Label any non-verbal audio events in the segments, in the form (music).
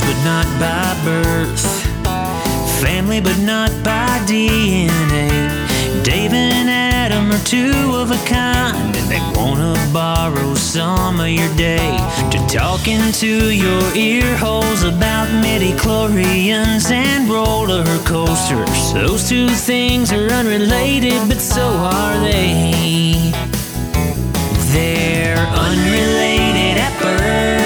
but not by birth. Family, but not by DNA. Dave and Adam are two of a kind, and they wanna borrow some of your day to talk into your ear holes about midichlorians and roller coasters. Those two things are unrelated, but so are they. They're unrelated at birth,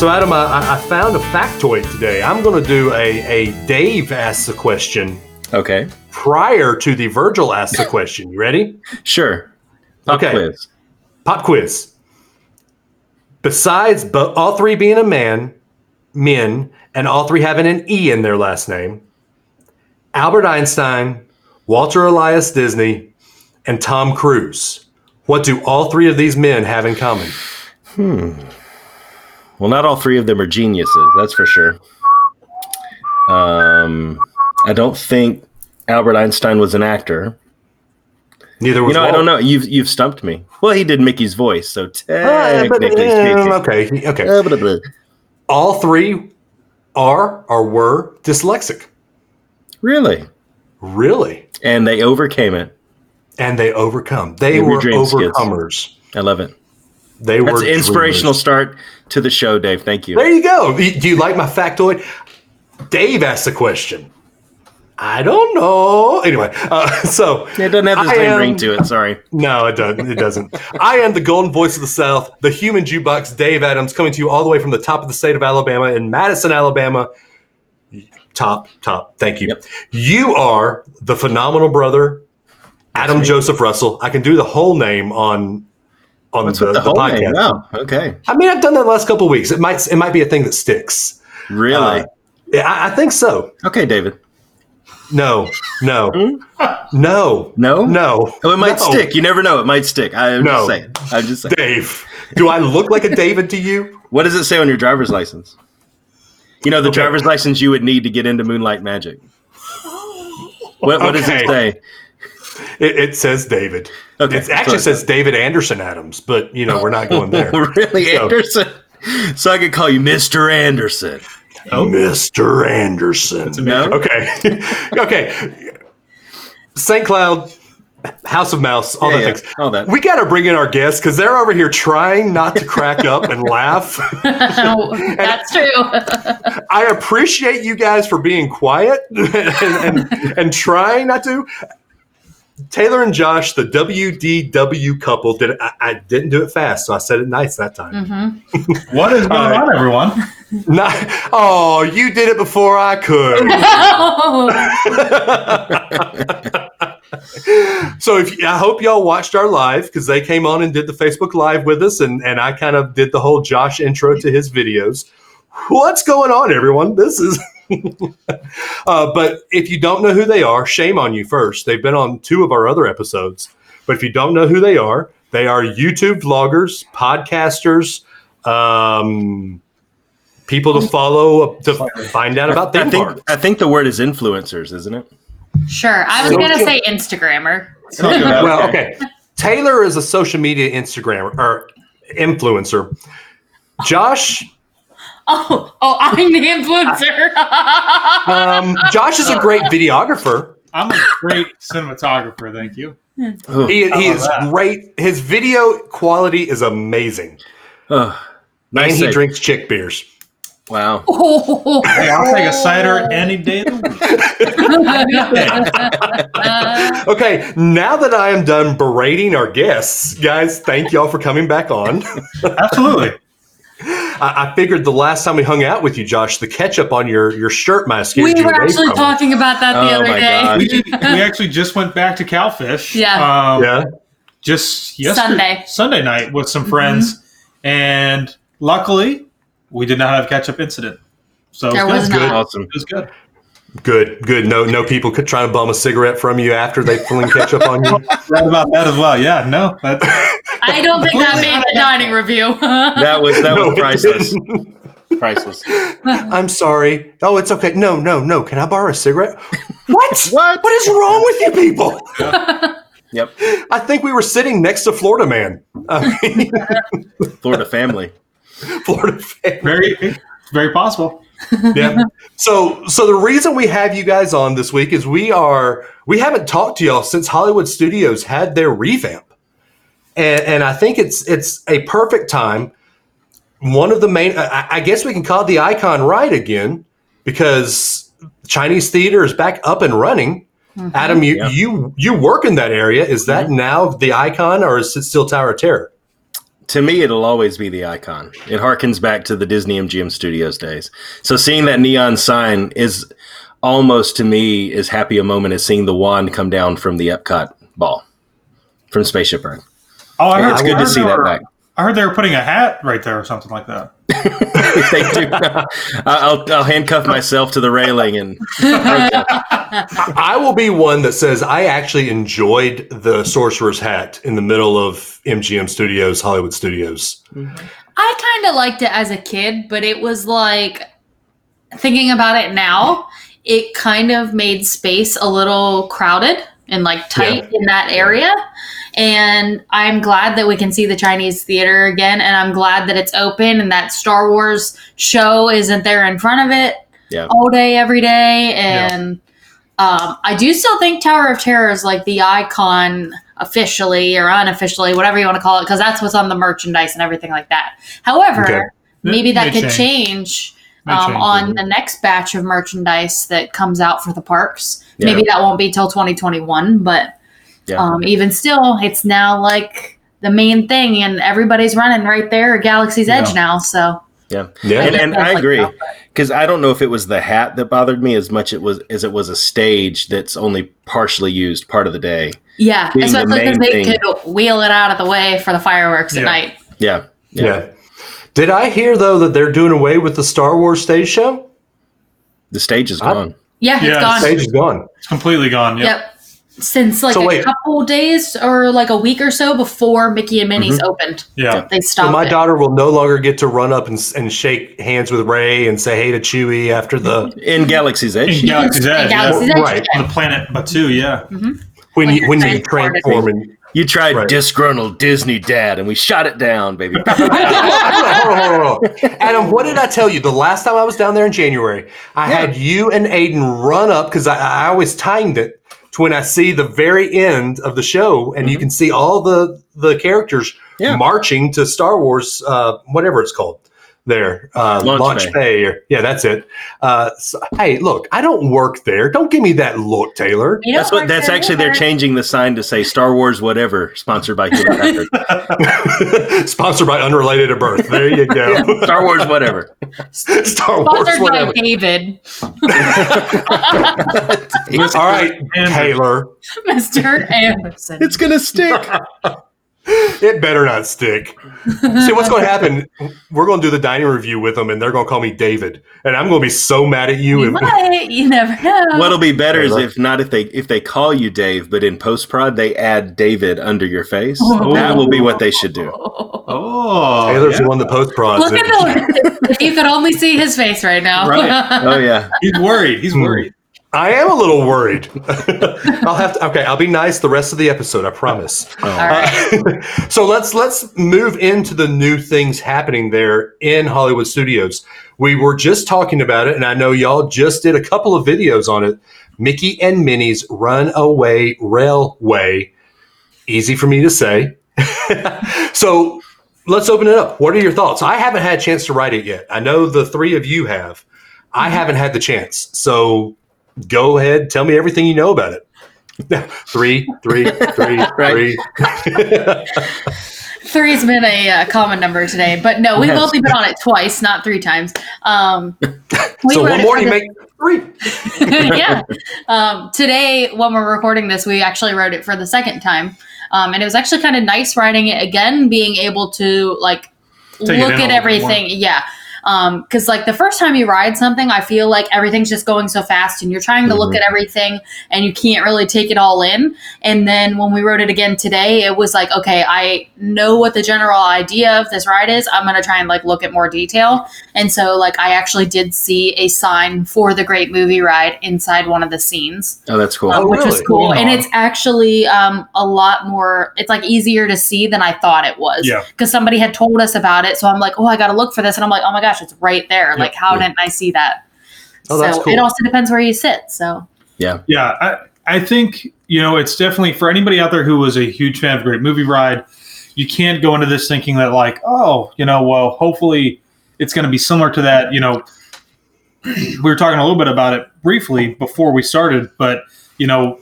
So, Adam, I, I found a factoid today. I'm going to do a, a Dave asks a question Okay. prior to the Virgil asks a question. You ready? Sure. Pop Okay. quiz. Pop quiz. Besides but all three being a man, men, and all three having an E in their last name, Albert Einstein, Walter Elias Disney, and Tom Cruise. What do all three of these men have in common? Hmm. Well, not all three of them are geniuses, that's for sure. Um, I don't think Albert Einstein was an actor. Neither was You know, I don't know. You've you've stumped me. Well, he did Mickey's voice, so but, technically uh, speaking. okay, okay. Uh, blah, blah. All three are or were dyslexic. Really? Really? And they overcame it. And they overcome. They Give your were dreams, kids. overcomers. I love it. They That's were an inspirational dreamers. start to the show, Dave. Thank you. There you go. Do you like my factoid? Dave asked the question. I don't know. Anyway, uh, (laughs) so It doesn't have the same am- ring to it. Sorry. (laughs) No, it doesn't. It doesn't. I am the golden voice of the South, the human jukebox, Dave Adams, coming to you all the way from the top of the state of Alabama in Madison, Alabama. Top, top. Thank you. Yep. You are the phenomenal brother, Adam Joseph Russell. I can do the whole name on on What's the, with the, the podcast. Wow. Okay. I mean, I've done that the last couple of weeks. It might it might be a thing that sticks. Really? Uh, Yeah, I, I think so. okay, David. No, no, (laughs) no, No? no. Oh, it might no. stick. You never know. It might stick. I'm No. just saying. I'm just saying. Dave, do I look like a David to you? What does it say on your driver's license? You know, the Okay. driver's license you would need to get into Moonlight Magic. What, what does it say? It, it says David. Okay, it actually so- says David Anderson Adams, but you know we're not oh, going there. (laughs) really, So- Anderson? So I could call you Mr. Anderson. Oh. Mr. Anderson. No? Okay, (laughs) okay. St. Cloud, House of Mouse, all Yeah, the yeah, things. all that. We got to bring in our guests because they're over here trying not to crack up and laugh. (laughs) That's true. I appreciate you guys for being quiet and, and, and trying not to. Taylor and Josh, the WDW couple, did. I, I didn't do it fast, so I said it nice that time. Mm-hmm. (laughs) What is going on, everyone? (laughs) Not, oh, you did it before I could. (laughs) so if I hope y'all watched our live because they came on and did the Facebook live with us, and and I kind of did the whole Josh intro to his videos. What's going on, everyone? This is. (laughs) uh, but if you don't know who they are, shame on you. First, they've been on two of our other episodes. But if you don't know who they are, they are YouTube vloggers, podcasters, um, people to follow to find out about I them. think I think the word is influencers, isn't it? Sure. I was So- going to say Instagrammer. (laughs) well, okay. (laughs) Taylor is a social media Instagram or influencer. Josh, Oh, oh, I'm the influencer. (laughs) um, Josh is a great videographer. I'm a great cinematographer, thank you. He, he How is about that? great. His video quality is amazing, oh, and he save. drinks chick beers. Wow. oh. (laughs) Hey, I'll take a cider any day of the week. Uh, (laughs) Okay, now that I am done berating our guests, guys, thank y'all for coming back on. Absolutely. I, I figured the last time we hung out with you, Josh, the ketchup on your your shirt mask. we were actually talking about that the Oh other day. We, we actually just went back to Calfish. Yeah. Um, Yeah. Just yesterday, Sunday. Sunday night with some friends, and luckily we did not have a catch-up incident. So it was There good. was It was good. Good, good. No, no people could try to bum a cigarette from you after they fling ketchup on you. (laughs) Right about that as well. Yeah, no, that's (laughs) I don't think that made the dining review. (laughs) That was that No, was priceless. Priceless. I'm sorry. Oh, it's okay. No, no, no. Can I borrow a cigarette? What? What? What is wrong with you people? Yep. I think we were sitting next to Florida Man. I mean, Florida family. Florida family. very, very possible. Yeah. So so the reason we have you guys on this week is we are we haven't talked to y'all since Hollywood Studios had their revamp. And and I think it's it's a perfect time. One of the main I, I guess we can call the icon right again because Chinese theater is back up and running. Mm-hmm. Adam, you, Yeah. you you work in that area. Is that mm-hmm. now the icon or is it still Tower of Terror? To me, it'll always be the icon. It harkens back to the Disney MGM Studios days. So seeing that neon sign is almost to me as happy a moment as seeing the wand come down from the Epcot ball from Spaceship Earth. Oh, I It's I good to see that back. I heard they were putting a hat right there or something like that. (laughs) they do. I'll, I'll handcuff myself to the railing and (laughs) I will be one that says I actually enjoyed the Sorcerer's Hat in the middle of MGM Studios, Hollywood Studios. I kind of liked it as a kid, but it was like thinking about it now, it kind of made space a little crowded and like tight in that area. And I'm glad that we can see the Chinese theater again. And I'm glad that it's open and that Star Wars show isn't there in front of it Yeah. all day, every day. And um, I do still think Tower of Terror is like the icon officially or unofficially, whatever you want to call it, because that's what's on the merchandise and everything like that. However, Okay. maybe that could change. change, um, on the next batch of merchandise that comes out for the parks. Yeah. Maybe that won't be till 2021, but Yeah. um, even still, it's now like the main thing, and everybody's running right there at Galaxy's Edge now. So yeah. Yeah. And, and I Like agree because I don't know if it was the hat that bothered me as much it was as it was a stage that's only partially used part of the day. yeah, Being especially because main they thing. could wheel it out of the way for the fireworks at night. Yeah. yeah. Did I hear though that they're doing away with the Star Wars stage show? The stage is I- gone. Yeah, it's Yeah, gone. The stage is gone. It's completely gone. Yep. Yep. Since like So a wait. couple days or like a week or so before Mickey and Minnie's mm-hmm. opened, Yeah. they stopped. So my it. daughter will no longer get to run up and, and shake hands with Rey and say hey to Chewie after the (laughs) In Galaxy's Edge. In Galaxy's In Edge. Galaxy's yeah. Edge, Right. yeah. On the planet Batuu, yeah. Mm-hmm. when When you when you transform and You tried Right. disgruntled Disney dad, and we shot it down, baby. hold on, hold on, hold. Adam, what did I tell you? The last time I was down there in January, I had you and Aiden run up because I, I always timed it to when I see the very end of the show, and you can see all the the characters Yeah. marching to Star Wars, uh, whatever it's called. There, uh, Launch launch, bay. bay. or yeah, that's it. Uh, so- hey, look, I don't work there. Don't give me that look, Taylor. You That's what. That's there actually they're changing the sign to say Star Wars whatever, sponsored by Hewlett Packard. (laughs) (laughs) Sponsored by Unrelated at Birth. There you go. Star Wars whatever. (laughs) Star Wars, Sponsored by whatever. David, All right, Anderson. Taylor. Mr. Anderson. It's gonna stick. It better not stick. See what's going to happen? We're going to do the dining review with them, and they're going to call me David, and I'm going to be so mad at you. You if- might, you never know. What'll be better is if not if they if they call you Dave, but in post prod they add David under your face. Oh. That will be what they should do. Oh. oh Taylor's yeah. the post prods. Look at the if you could only see his face right now. Right. Oh yeah. (laughs) He's worried. He's worried. I am a little worried. (laughs) I'll have to. Okay, I'll be nice the rest of the episode. I promise. Oh. Right. Uh, (laughs) so let's let's move into the new things happening there in Hollywood studios. We were just talking about it, and I know y'all just did a couple of videos on it. Mickey and Minnie's Runaway Railway. Easy for me to say. (laughs) so let's open it up. What are your thoughts? I haven't had a chance to write it yet. I know the three of you have. I haven't had the chance. So go ahead, tell me everything you know about it. (laughs) three, three, three, (laughs) Right. three. (laughs) Three's been a uh, common number today, but no, we've Yes. only been on it twice, not three times. Um, we so wrote one it more, you make three. yeah. Um, today, when we're recording this, we actually wrote it for the second time. Um, and it was actually kind of nice writing it again, being able to like Take look at everything. Yeah. Because like the first time you ride something i feel like everything's just going so fast and you're trying to look Mhm. at everything and you can't really take it all in and then when we rode it again today it was like okay i know what the general idea of this ride is i'm going to try and like look at more detail and so like i actually did see a sign for the great movie ride inside one of the scenes Oh, that's cool. um, Oh, which was cool. And it's actually um, a lot more. It's like easier to see than I thought it was. Yeah. Because somebody had told us about it, so I'm like, oh, I got to look for this, and I'm like, oh my gosh, it's right there. Like, how didn't I see that? Oh, so cool. it also depends where you sit. So yeah, Yeah, I, I think you know it's definitely for anybody out there who was a huge fan of Great Movie Ride. You can't go into this thinking that like, oh, you know, well, hopefully it's going to be similar to that. You know, we were talking a little bit about it briefly before we started, but you know,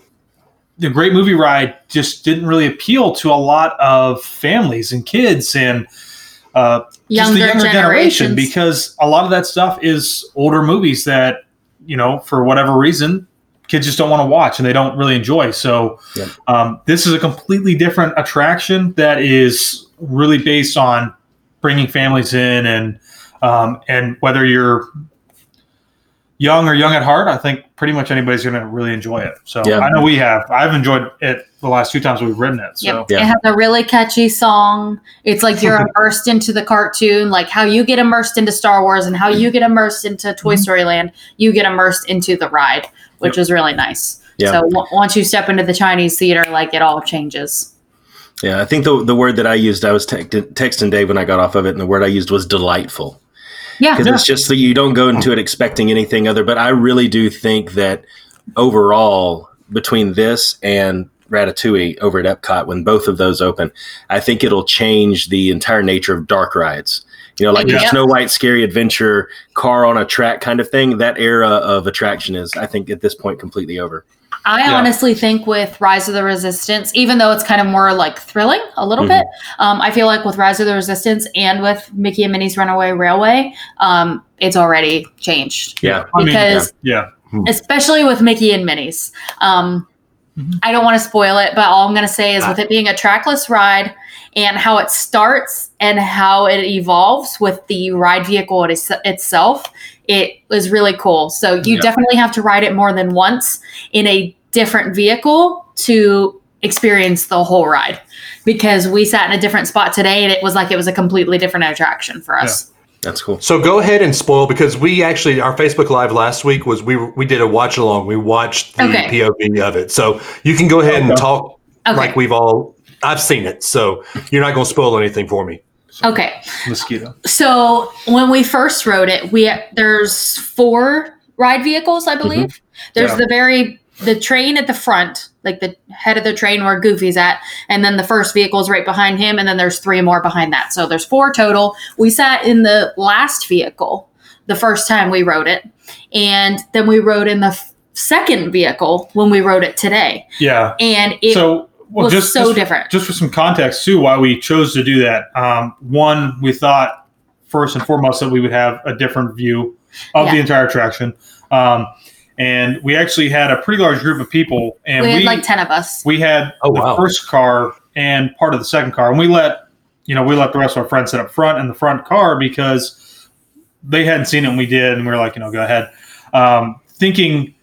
the Great Movie Ride just didn't really appeal to a lot of families and kids and uh, younger, just the younger generation because a lot of that stuff is older movies that you know for whatever reason kids just don't want to watch and they don't really enjoy so Yep. um, this is a completely different attraction that is really based on bringing families in and um, and whether you're young or young at heart i think pretty much anybody's going to really enjoy it so Yeah. i know we have i've enjoyed it the last two times we've ridden it so Yep. Yeah. It has a really catchy song. It's like you're (laughs) immersed into the cartoon, like how you get immersed into Star Wars and how you get immersed into Toy Mm-hmm. Story Land. You get immersed into the ride, which was really nice. Yeah. So w- once you step into the Chinese theater, like it all changes. Yeah, I think the the word that I used, I was text- texting Dave when I got off of it, and the word I used was delightful. Yeah. because it's just that you don't go into it expecting anything other. But I really do think that overall, between this and Ratatouille over at Epcot, when both of those open, I think it'll change the entire nature of dark rides. You know, like Yeah. your Snow White Scary Adventure car on a track kind of thing. That era of attraction is, I think, at this point, completely over. I Yeah. honestly think with Rise of the Resistance, even though it's kind of more like thrilling a little Mhm. bit, um, I feel like with Rise of the Resistance and with Mickey and Minnie's Runaway Railway, um, it's already changed. Yeah, I mean, Because yeah especially with Mickey and Minnie's. Um, Mhm. I don't want to spoil it, but all I'm going to say is with it being a trackless ride and how it starts and how it evolves with the ride vehicle it is, itself, it was really cool. So you Yeah. definitely have to ride it more than once in a different vehicle to experience the whole ride because we sat in a different spot today and it was like it was a completely different attraction for us. that's cool. So go ahead and spoil because we actually our Facebook Live last week was we we did a watch along. We watched the Okay. POV of it. So you can go ahead and talk Okay. like we've all I've seen it. So you're not going to spoil anything for me. Okay. mosquito So when we first wrote it, we there's four ride vehicles, I believe. Mm-hmm. There's Yeah. the very the train at the front, like the head of the train where Goofy's at, and then the first vehicle is right behind him, and then there's three more behind that. So there's four total. We sat in the last vehicle the first time we rode it, and then we rode in the f- second vehicle when we rode it today, yeah and it so well, was just so just, different. just for some context too, why we chose to do that. Um, one, we thought first and foremost that we would have a different view of the entire attraction, um, and we actually had a pretty large group of people, and we we had like ten of us. we had Oh, the wow. first car and part of the second car, and we let you know we let the rest of our friends sit up front in the front car because they hadn't seen it and we did, and we were like, you know, go ahead, um, thinking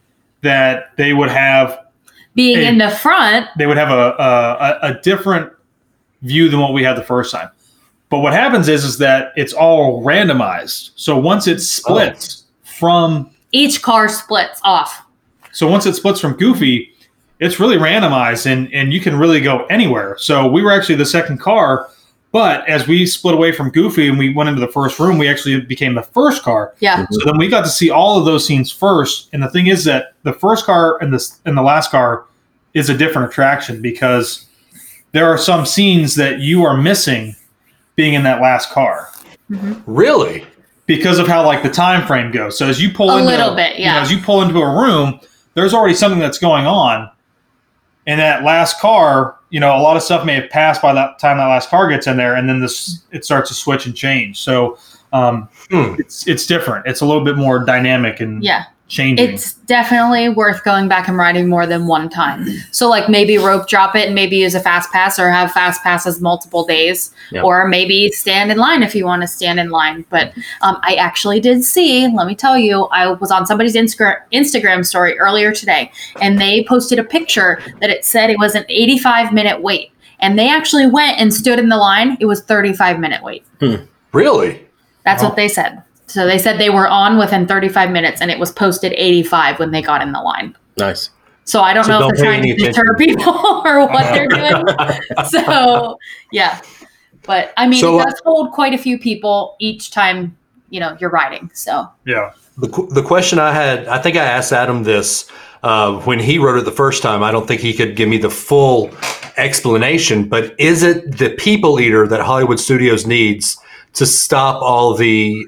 that they would have Being Hey. in the front, they would have a, a, a different view than what we had the first time. But what happens is is that it's all randomized. So once it splits from each car splits off. so once it splits from Goofy, it's really randomized and and you can really go anywhere. So we were actually the second car, but as we split away from Goofy and we went into the first room, we actually became the first car. Yeah. So then we got to see all of those scenes first. And the thing is that the first car and the and the last car is a different attraction because there are some scenes that you are missing being in that last car Really? Because of how like the time frame goes. So as you pull A into, little bit, you know, yeah. as you pull into a room, there's already something that's going on. And that last car, you know, a lot of stuff may have passed by that time that last car gets in there, and then this it starts to switch and change. So um, Hmm. it's it's different. It's a little bit more dynamic and Yeah. Changing. It's definitely worth going back and riding more than one time. So, like maybe rope drop it and maybe use a fast pass or have fast passes multiple days, Yeah. or maybe stand in line if you want to stand in line. But um, I actually did see, let me tell you, I was on somebody's Insta- Instagram story earlier today, and they posted a picture that it said it was an 85 minute wait. And they actually went and stood in the line. It was 35 minute wait. Really? That's Oh. what they said. So they said they were on within 35 minutes and it was posted 85 when they got in the line. Nice. So I don't So know don't if they're trying any to deter (laughs) people or what they're (laughs) doing. so yeah. But I mean, So, it uh, does hold quite a few people each time, you know, you're riding. So yeah. The, the question I had, I think I asked Adam this uh, when he wrote it the first time. I don't think he could give me the full explanation, but is it the people eater that Hollywood Studios needs to stop all the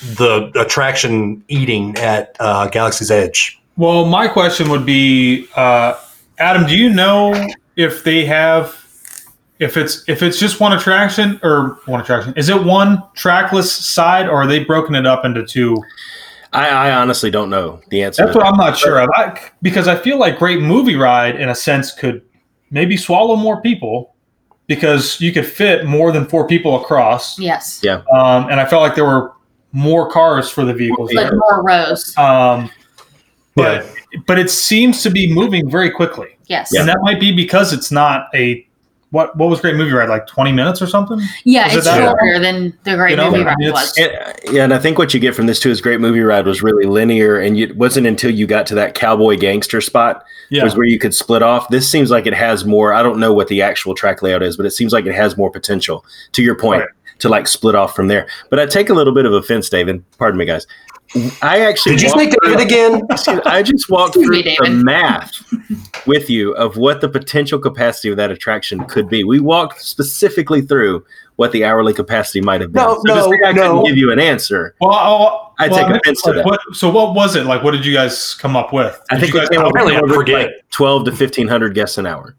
the attraction eating at uh, Galaxy's Edge? Well, my question would be, uh, Adam, do you know if they have, if it's if it's just one attraction or one attraction? Is it one trackless side, or are they broken it up into two? I, I honestly don't know the answer. That's to what that. I'm not sure of. I, because I feel like Great Movie Ride, in a sense, could maybe swallow more people because you could fit more than four people across. yes, Yeah. Um, and I felt like there were more cars for the vehicles. like more rows. Um, but but it seems to be moving very quickly, Yes. and that might be because it's not a what what was Great Movie Ride like 20 minutes or something. Yeah, Is it it's that- shorter than the Great You know, Movie Ride was. it's- And, yeah, and I think what you get from this too is Great Movie Ride was really linear, and it wasn't until you got to that cowboy gangster spot Yeah, was where you could split off. This seems like it has more. I don't know what the actual track layout is, but it seems like it has more potential. To your point, Right. To like split off from there. But I take a little bit of offense, David. Pardon me, guys. I actually Did you walked say David again? (laughs) I just walked through me, the math with you of what the potential capacity of that attraction could be. We walked specifically through what the hourly capacity might have been. No, so to no, say I couldn't no. give you an answer. Well, I'll, I well, take mean, offense to that. What, so what was it like? What did you guys come up with? I think you we guys came up up Apparently, I with forget. like twelve to fifteen hundred guests an hour.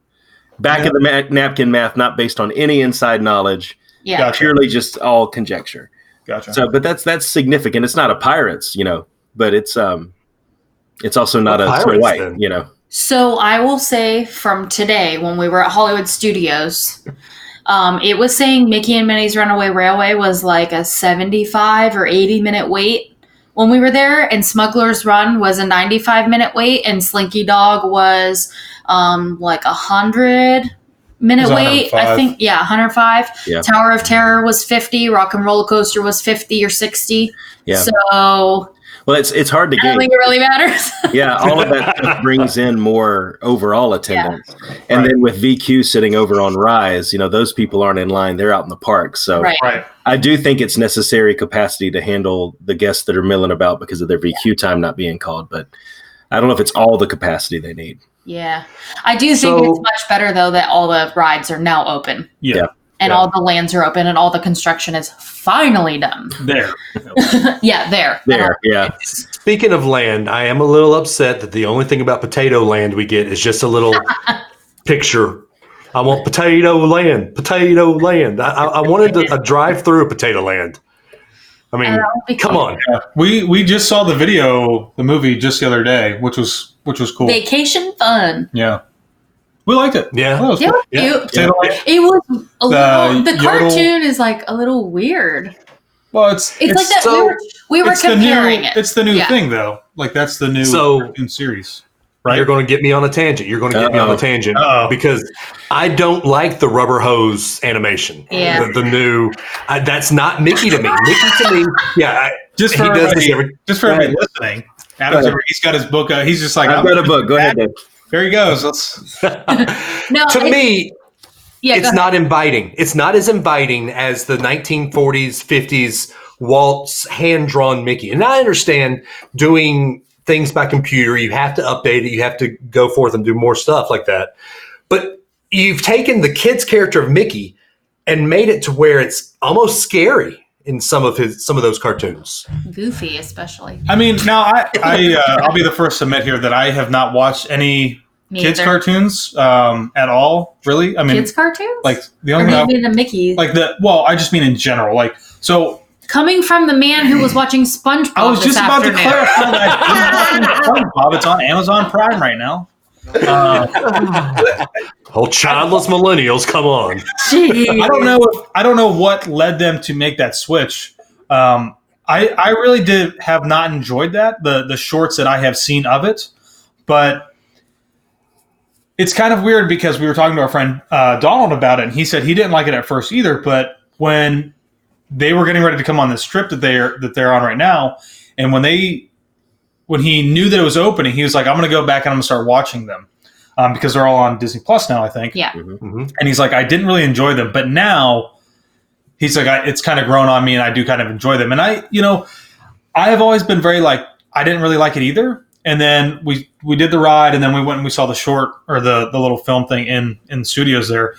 Back Yeah. of the ma- napkin math, not based on any inside knowledge, yeah. Gotcha. purely just all conjecture. Gotcha. So, but that's that's significant. It's not a pirates, you know, but it's um, it's also not What a pirates, White, then? you know. So I will say from today, when we were at Hollywood Studios, um, it was saying Mickey and Minnie's Runaway Railway was like a 75 or 80 minute wait when we were there, and Smuggler's Run was a 95 minute wait, and Slinky Dog was um, like a 100 minute wait. I think, yeah, 105. Yeah. Tower of Terror was 50. Rock and Roller Coaster was 50 or 60. Yeah. So Well, it's it's hard to don't think it really matters. (laughs) yeah, all of that stuff brings in more overall attendance. And Right. then with VQ sitting over on Rise, you know, those people aren't in line; they're out in the park. So right. right. I do think it's necessary capacity to handle the guests that are milling about because of their VQ time not being called. But I don't know if it's all the capacity they need. Yeah. I do think So- it's much better though that all the rides are now open Yeah. Yeah. and Yeah. all the lands are open and all the construction is finally done. (laughs) There. (laughs) yeah, there. There, (laughs) yeah, Speaking of land, I am a little upset that the only thing about Potato Land we get is just a little picture. I want Potato Land, Potato Land. I, I, I wanted to, a drive through Potato Land. I mean, Uh, that would be come cool. on. We we just saw the video, the movie just the other day, which was which was cool. Vacation fun. yeah. We liked it. Yeah. That was It cool. was Yeah. cute. Potato It was a little. The yodel- cartoon is like a little weird. Well, it's It's, like that. so- we were, we were it's the new comparing it. it's the new Yeah. thing though. Like that's the new So- cartoon series. You're going to get me on a tangent. You're going to get me on a tangent Uh-oh. because I don't like the rubber hose animation. Yeah. The, the new, I, that's not Mickey to me. Mickey to me, yeah, I, Just he for does this everybody, every. just for Go everybody listening. Adam's go he's got his book. Uh, he's just like, I've I'm got a book. Go ahead, Dave. There he goes. Let's. (laughs) no, to it- me, yeah, it's not inviting. It's not as inviting as the 1940s, 50s Walt's hand drawn Mickey. And I understand doing things by computer, you have to update it, you have to go forth and do more stuff like that. But you've taken the kid's character of Mickey and made it to where it's almost scary in some of his some of those cartoons. Goofy, especially. I mean, now I, I uh, I'll be the first to admit here that I have not watched any Me kids either. cartoons um, at all. Really, I mean, Kids cartoons. like the or only thing I- maybe the Mickey. like the well, I just mean in general. Like so, coming from the man who was (clears throat) watching SpongeBob. I was this just about to clarify that. (laughs) SpongeBob, it's on Amazon Prime right now. Uh, Oh, childless millennials, come on. Jeez. I don't know if I don't know what led them to make that switch. Um, I I really did have not enjoyed that the the shorts that I have seen of it, but it's kind of weird because we were talking to our friend uh, Donald about it, and he said he didn't like it at first either. But when they were getting ready to come on this trip that they're that they're on right now, and when they when he knew that it was opening, he was like, "I'm going to go back and I'm going to start watching them." Um, because they're all on Disney Plus now, I think Yeah. Mhm. and he's like, I didn't really enjoy them, but now he's like, I, it's kind of grown on me, and I do kind of enjoy them. And I, you know, I have always been very like, I didn't really like it either. And then we we did the ride, and then we went and we saw the short or the the little film thing in in studios there.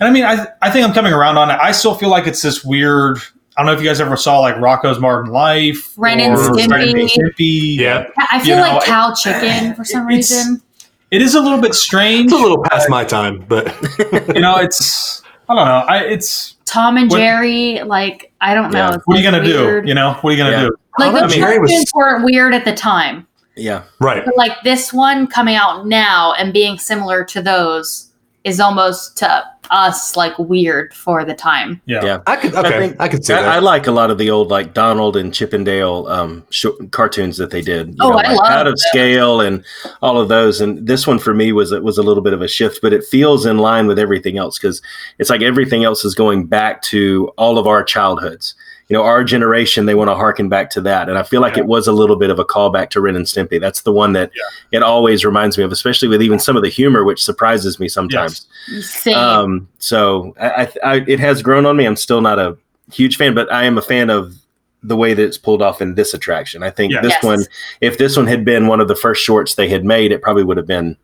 And I mean, I I think I'm coming around on it. I still feel like it's this weird. I don't know if you guys ever saw like Rocko's Modern Life, Ren and or Stimpy. Ren and Stimpy. Yeah, I You feel know, like it- cow chicken for some it's- reason. it is a little bit strange. it's a little past my time, but (laughs) you know, it's I don't know. I it's Tom and What- Jerry, like I don't know. Yeah. it's what are you gonna weird. do? You know, what are you gonna Yeah. do? Like the I mean, Jerry was- weren't weird at the time, Yeah. right. but like this one coming out now and being similar to those is almost to us like weird for the time. Yeah. Yeah. I could okay. I, think- could see I, that. I like a lot of the old like Donald and Chippendale um, sh- cartoons that they did. You Oh, I like, love out of those. scale and all of those. And this one for me was it was a little bit of a shift, but it feels in line with everything else because it's like everything else is going back to all of our childhoods. You know, our generation they want to harken back to that, and I feel like Yeah. it was a little bit of a callback to Ren and Stimpy. That's the one that it always reminds me of, especially with even some of the humor, which surprises me sometimes. Same. Um, so I, I, I, it has grown on me. I'm still not a huge fan, but I am a fan of the way that it's pulled off in this attraction. I think Yeah. this Yes. one, if this one had been one of the first shorts they had made, it probably would have been,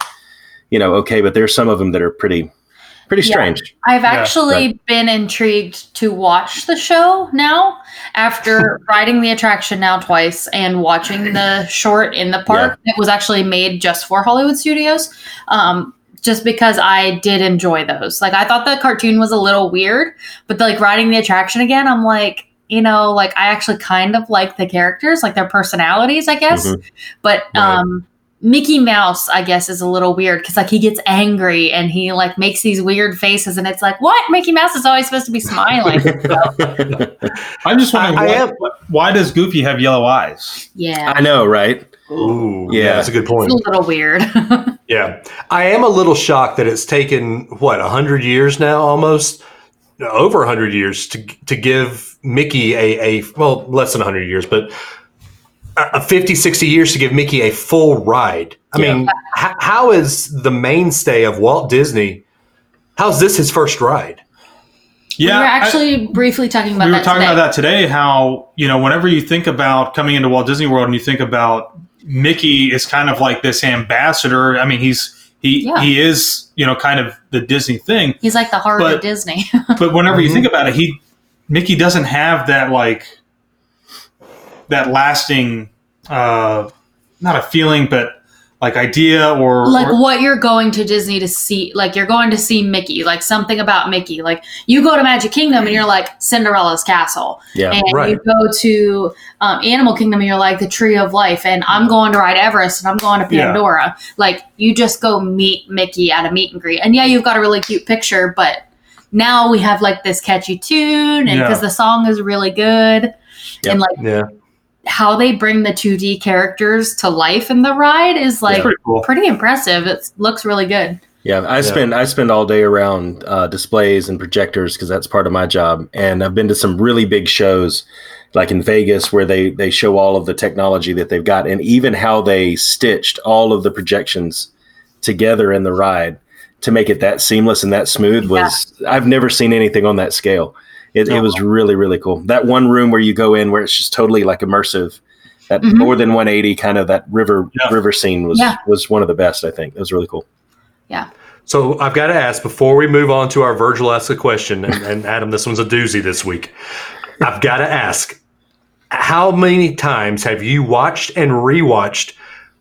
you know, okay. But there's some of them that are pretty, pretty Yeah. strange. I've Yeah, actually been intrigued to watch the show now after (laughs) riding the attraction now twice and watching the short in the park. It was actually made just for Hollywood Studios. Um, just because I did enjoy those. Like I thought the cartoon was a little weird, but like riding the attraction again, I'm like, you know, like I actually kind of like the characters, like their personalities, I guess. Mhm. But Right. um Mickey Mouse, I guess, is a little weird because like he gets angry and he like makes these weird faces, and it's like, what? Mickey Mouse is always supposed to be smiling. (laughs) I'm just wondering I- I why, am- why does Goofy have yellow eyes? yeah, I know, right? Ooh, Yeah. yeah, that's a good point. it's a little weird. (laughs) Yeah, I am a little shocked that it's taken what a hundred years now, almost no, over hundred years to to give Mickey a a well less than a hundred years, but a, a 50, 60 years to give Mickey a full ride. I Yeah. mean, h- how is the mainstay of Walt Disney? How's this his first ride? Yeah, we were I- actually briefly talking about we were that talking today. about that today. How you know, whenever you think about coming into Walt Disney World and you think about Mickey is kind of like this ambassador. I mean, he's he Yeah. he is you know kind of the Disney thing. He's like the heart But- of Disney. (laughs) But whenever you Mhm. think about it, he Mickey doesn't have that like that lasting, uh, not a feeling, but like idea or like or- what you're going to Disney to see. Like you're going to see Mickey. Like something about Mickey. Like you go to Magic Kingdom and you're like Cinderella's castle. Yeah. and Right. you go to um, Animal Kingdom and you're like the Tree of Life, and I'm going to ride Everest and I'm going to Yeah. Pandora. Like you just go meet Mickey at a meet and greet, and yeah, you've got a really cute picture, but now we have like this catchy tune, and Yeah. because the song is really good, Yep. and like Yeah, how they bring the 2D characters to life in the ride is like pretty cool. pretty impressive. It looks really good. Yeah, I spend I spend all day around uh, displays and projectors because that's part of my job. And I've been to some really big shows, like in Vegas, where they they show all of the technology that they've got, and even how they stitched all of the projections together in the ride to make it that seamless and that smooth. Was I've never seen anything on that scale. It, it was really really cool. That one room where you go in where it's just totally like immersive. That Mhm. more than 180 kind of that river Yeah. river scene was Yeah. was one of the best. I think it was really cool. Yeah. So I've got to ask before we move on to our Virgil ask a question, and, and Adam, this one's a doozy this week. I've got to ask, how many times have you watched and rewatched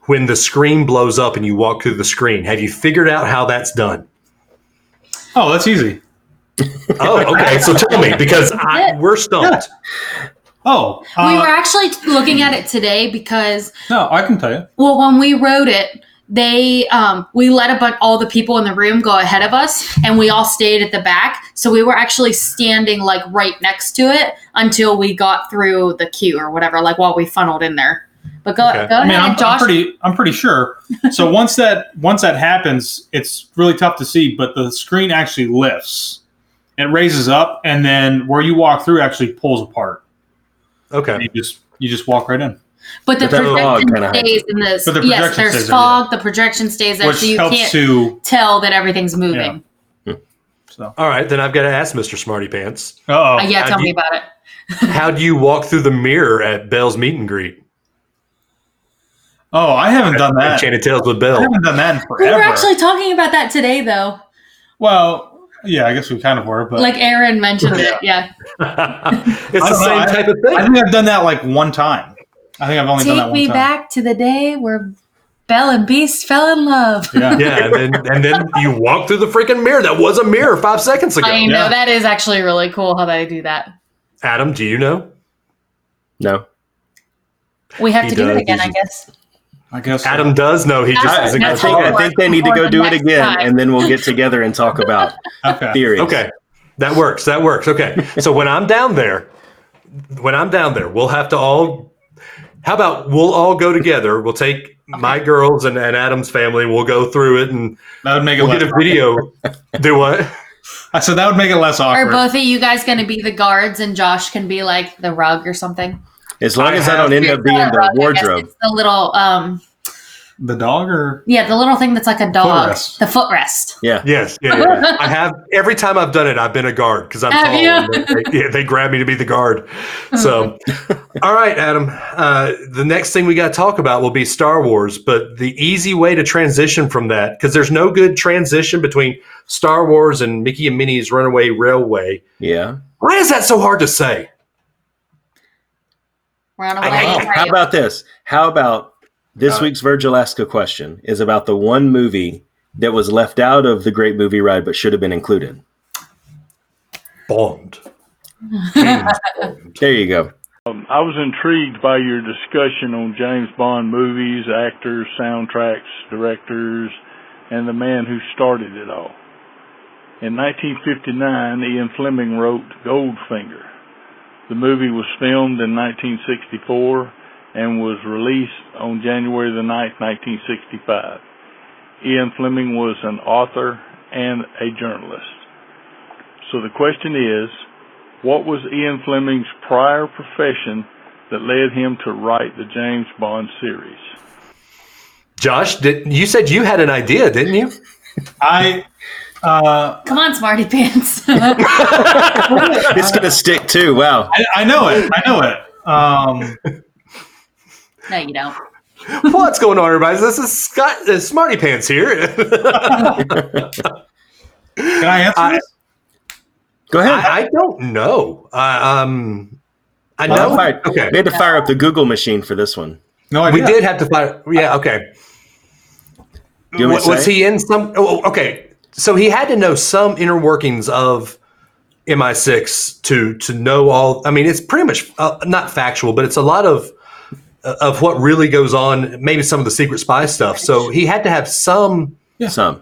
when the screen blows up and you walk through the screen? Have you figured out how that's done? Oh, that's easy. Oh, (laughs) okay. So tell me because I, we're stumped. Oh, we uh, were actually looking at it today because no, I can tell you. Well, when we wrote it, they um, we let a bunch all the people in the room go ahead of us, and we all stayed at the back. So we were actually standing like right next to it until we got through the queue or whatever, like while we funneled in there. But go, Okay. go I ahead, mean, I'm, I'm pretty, I'm pretty sure. So once that, once that happens, it's really tough to see. But the screen actually lifts, it raises up, and then where you walk through actually pulls apart. Okay. And you just, you just walk right in, but the But projection kinda hides stays in this. The yes. There's stays there, fog. The projection stays there, which so you helps can't to. tell that everything's moving. So, All right, then I've got to ask Mr. Smarty Pants. oh, Uh, yeah, How tell do me you- about it. (laughs) How do you walk through the mirror at Belle's meet and greet? oh, I haven't done that. Enchanted Tales with I Bell. haven't done that in We forever. were actually talking about that today, though. well, yeah, I guess we kind of were, but like Aaron mentioned it. Yeah. (laughs) it's I the don't know, same I- type of thing. I think I've done that like one time. I think I've only done that Take one me time. back to the day where Belle and Beast fell in love. Yeah. (laughs) Yeah, and then and then you walk through the freaking mirror. That was a mirror five seconds ago. I know Yeah. that is actually really cool how they do that. Adam, do you know? No. We have He to do it again, he's I guess. I guess. so. Adam does know. He just I- isn't I going think. I think they need to go do it again, time. and then we'll get together and talk about (laughs) Okay. theories. Okay, that works. That works. Okay, so when I'm down there, when I'm down there, we'll have to all. How about we'll all go together? We'll take my girls and, and Adam's family. We'll go through it and That would make it we'll less. get a video. Do what? I said that would make it less awkward. Are both of you guys going to be the guards and Josh can be like the rug or something? As long I as I don't end up being Not the rug, wardrobe. It's the little, um, the dog or yeah, the little thing that's like a dog. Footrest. The footrest. Yeah. Yes, yeah, yeah. I have every time I've done it, I've been a guard because I'm Have tall. you? and They, they- yeah, they grab me to be the guard. So, (laughs) all right, Adam. Uh, the next thing we got to talk about will be Star Wars, but the easy way to transition from that because there's no good transition between Star Wars and Mickey and Minnie's Runaway Railway. Yeah. Why is that so hard to say? Round I- away. I- How about this? How about this Uh, week's Virgil Aska question is about the one movie that was left out of the Great Movie Ride but should have been included. Bond. Bond. (laughs) There you go. Um, I was intrigued by your discussion on James Bond movies, actors, soundtracks, directors, and the man who started it all. In 1959, Ian Fleming wrote Goldfinger. The movie was filmed in 1964 and was released on January the 9th, 1965. Ian Fleming was an author and a journalist. So the question is, what was Ian Fleming's prior profession that led him to write the James Bond series? Josh, did, you said you had an idea, didn't you? I uh Come on, smarty pants. (laughs) It's gonna stick too. Wow. I, I know it. I know it. Um no, you don't. What's going on, everybody? This is Scott uh, Smarty Pants here. can I answer I- this? Go ahead. I, I don't know. Uh, um, I Well, know. fire- Okay, We had to fire up the Google machine for this one. No we did have to fire. Yeah. Okay. Do you want me to was he in some? Oh, okay. So he had to know some inner workings of MI6 to to know all. I mean, it's pretty much uh, not factual, but it's a lot of of what really goes on. Maybe some of the secret spy stuff. So he had to have some yeah. Some.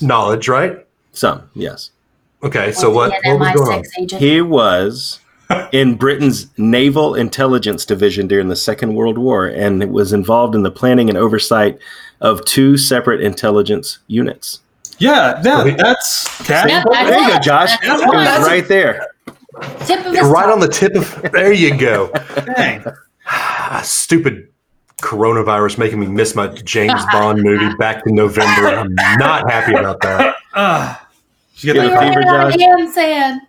Knowledge, right? Some. Yes. Okay. So what? Was What was going on? Agent? He was in Britain's Naval Intelligence Division during the Second World War and it was involved in the planning and oversight of two separate intelligence units. Yeah, yeah, he- that's that. Yeah, that's There you go. Josh. That's It it. was right there. Tip of his Right tongue. on the tip of. There you go. (laughs) Dang. Ah, stupid coronavirus making me miss my James Bond movie (laughs) back in November. I'm not happy about that. Uh, did you get Yeah, fever, Josh. that hand sand.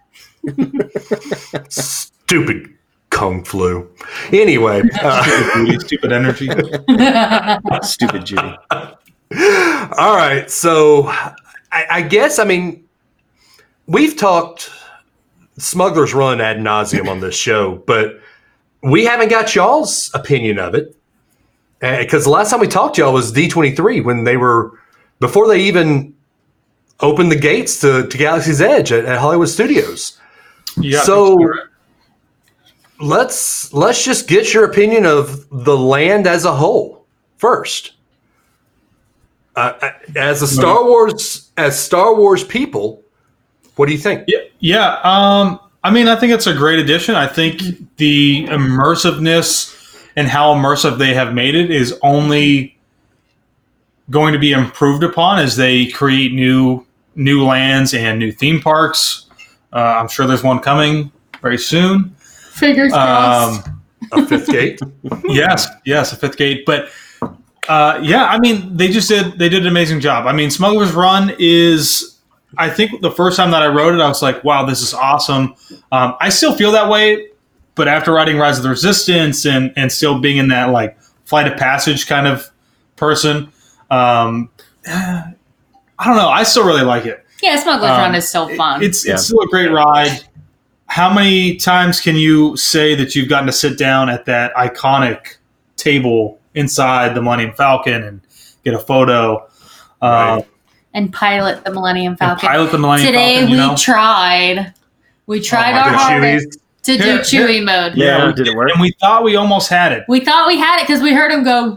Stupid kung flu. Anyway, (laughs) uh, Judy, stupid energy? Stupid Judy. All right. So I, I guess I mean we've talked Smuggler's Run ad nauseum on this (laughs) show, but we haven't got y'all's opinion of it eh, because the last time we talked to y'all was D23 when they were before they even opened the gates to, to Galaxy's Edge at, at Hollywood Studios. Yeah, So- let's let's just get your opinion of the land as a whole first. Uh, as a Star Wars as Star Wars people, what do you think? Yeah, yeah. Um, I mean, I think it's a great addition. I think the immersiveness and how immersive they have made it is only going to be improved upon as they create new new lands and new theme parks. Uh, I'm sure there's one coming very soon. Fingers crossed. Um, A fifth gate? (laughs) yes, yes, a fifth gate. But uh, yeah, I mean, they just did they did an amazing job. I mean, Smuggler's Run is, I think, the first time that I wrote it, I was like, wow, this is awesome. Um, I still feel that way, but after writing Rise of the Resistance and and still being in that like flight of passage kind of person, um, (sighs) I don't know. I still really like it. yeah, Smuggler's um, Run is so fun. It's Yeah. it's still a great ride. How many times can you say that you've gotten to sit down at that iconic table inside the Millennium Falcon and get a photo? Um, Right. and pilot the Millennium and Falcon. pilot the Millennium Today Falcon. we know, tried. We tried Oh, our hardest Chewies. To do Here- Chewy mode. Yeah, we did it work? and we thought we almost had it. We thought we had it because we heard him go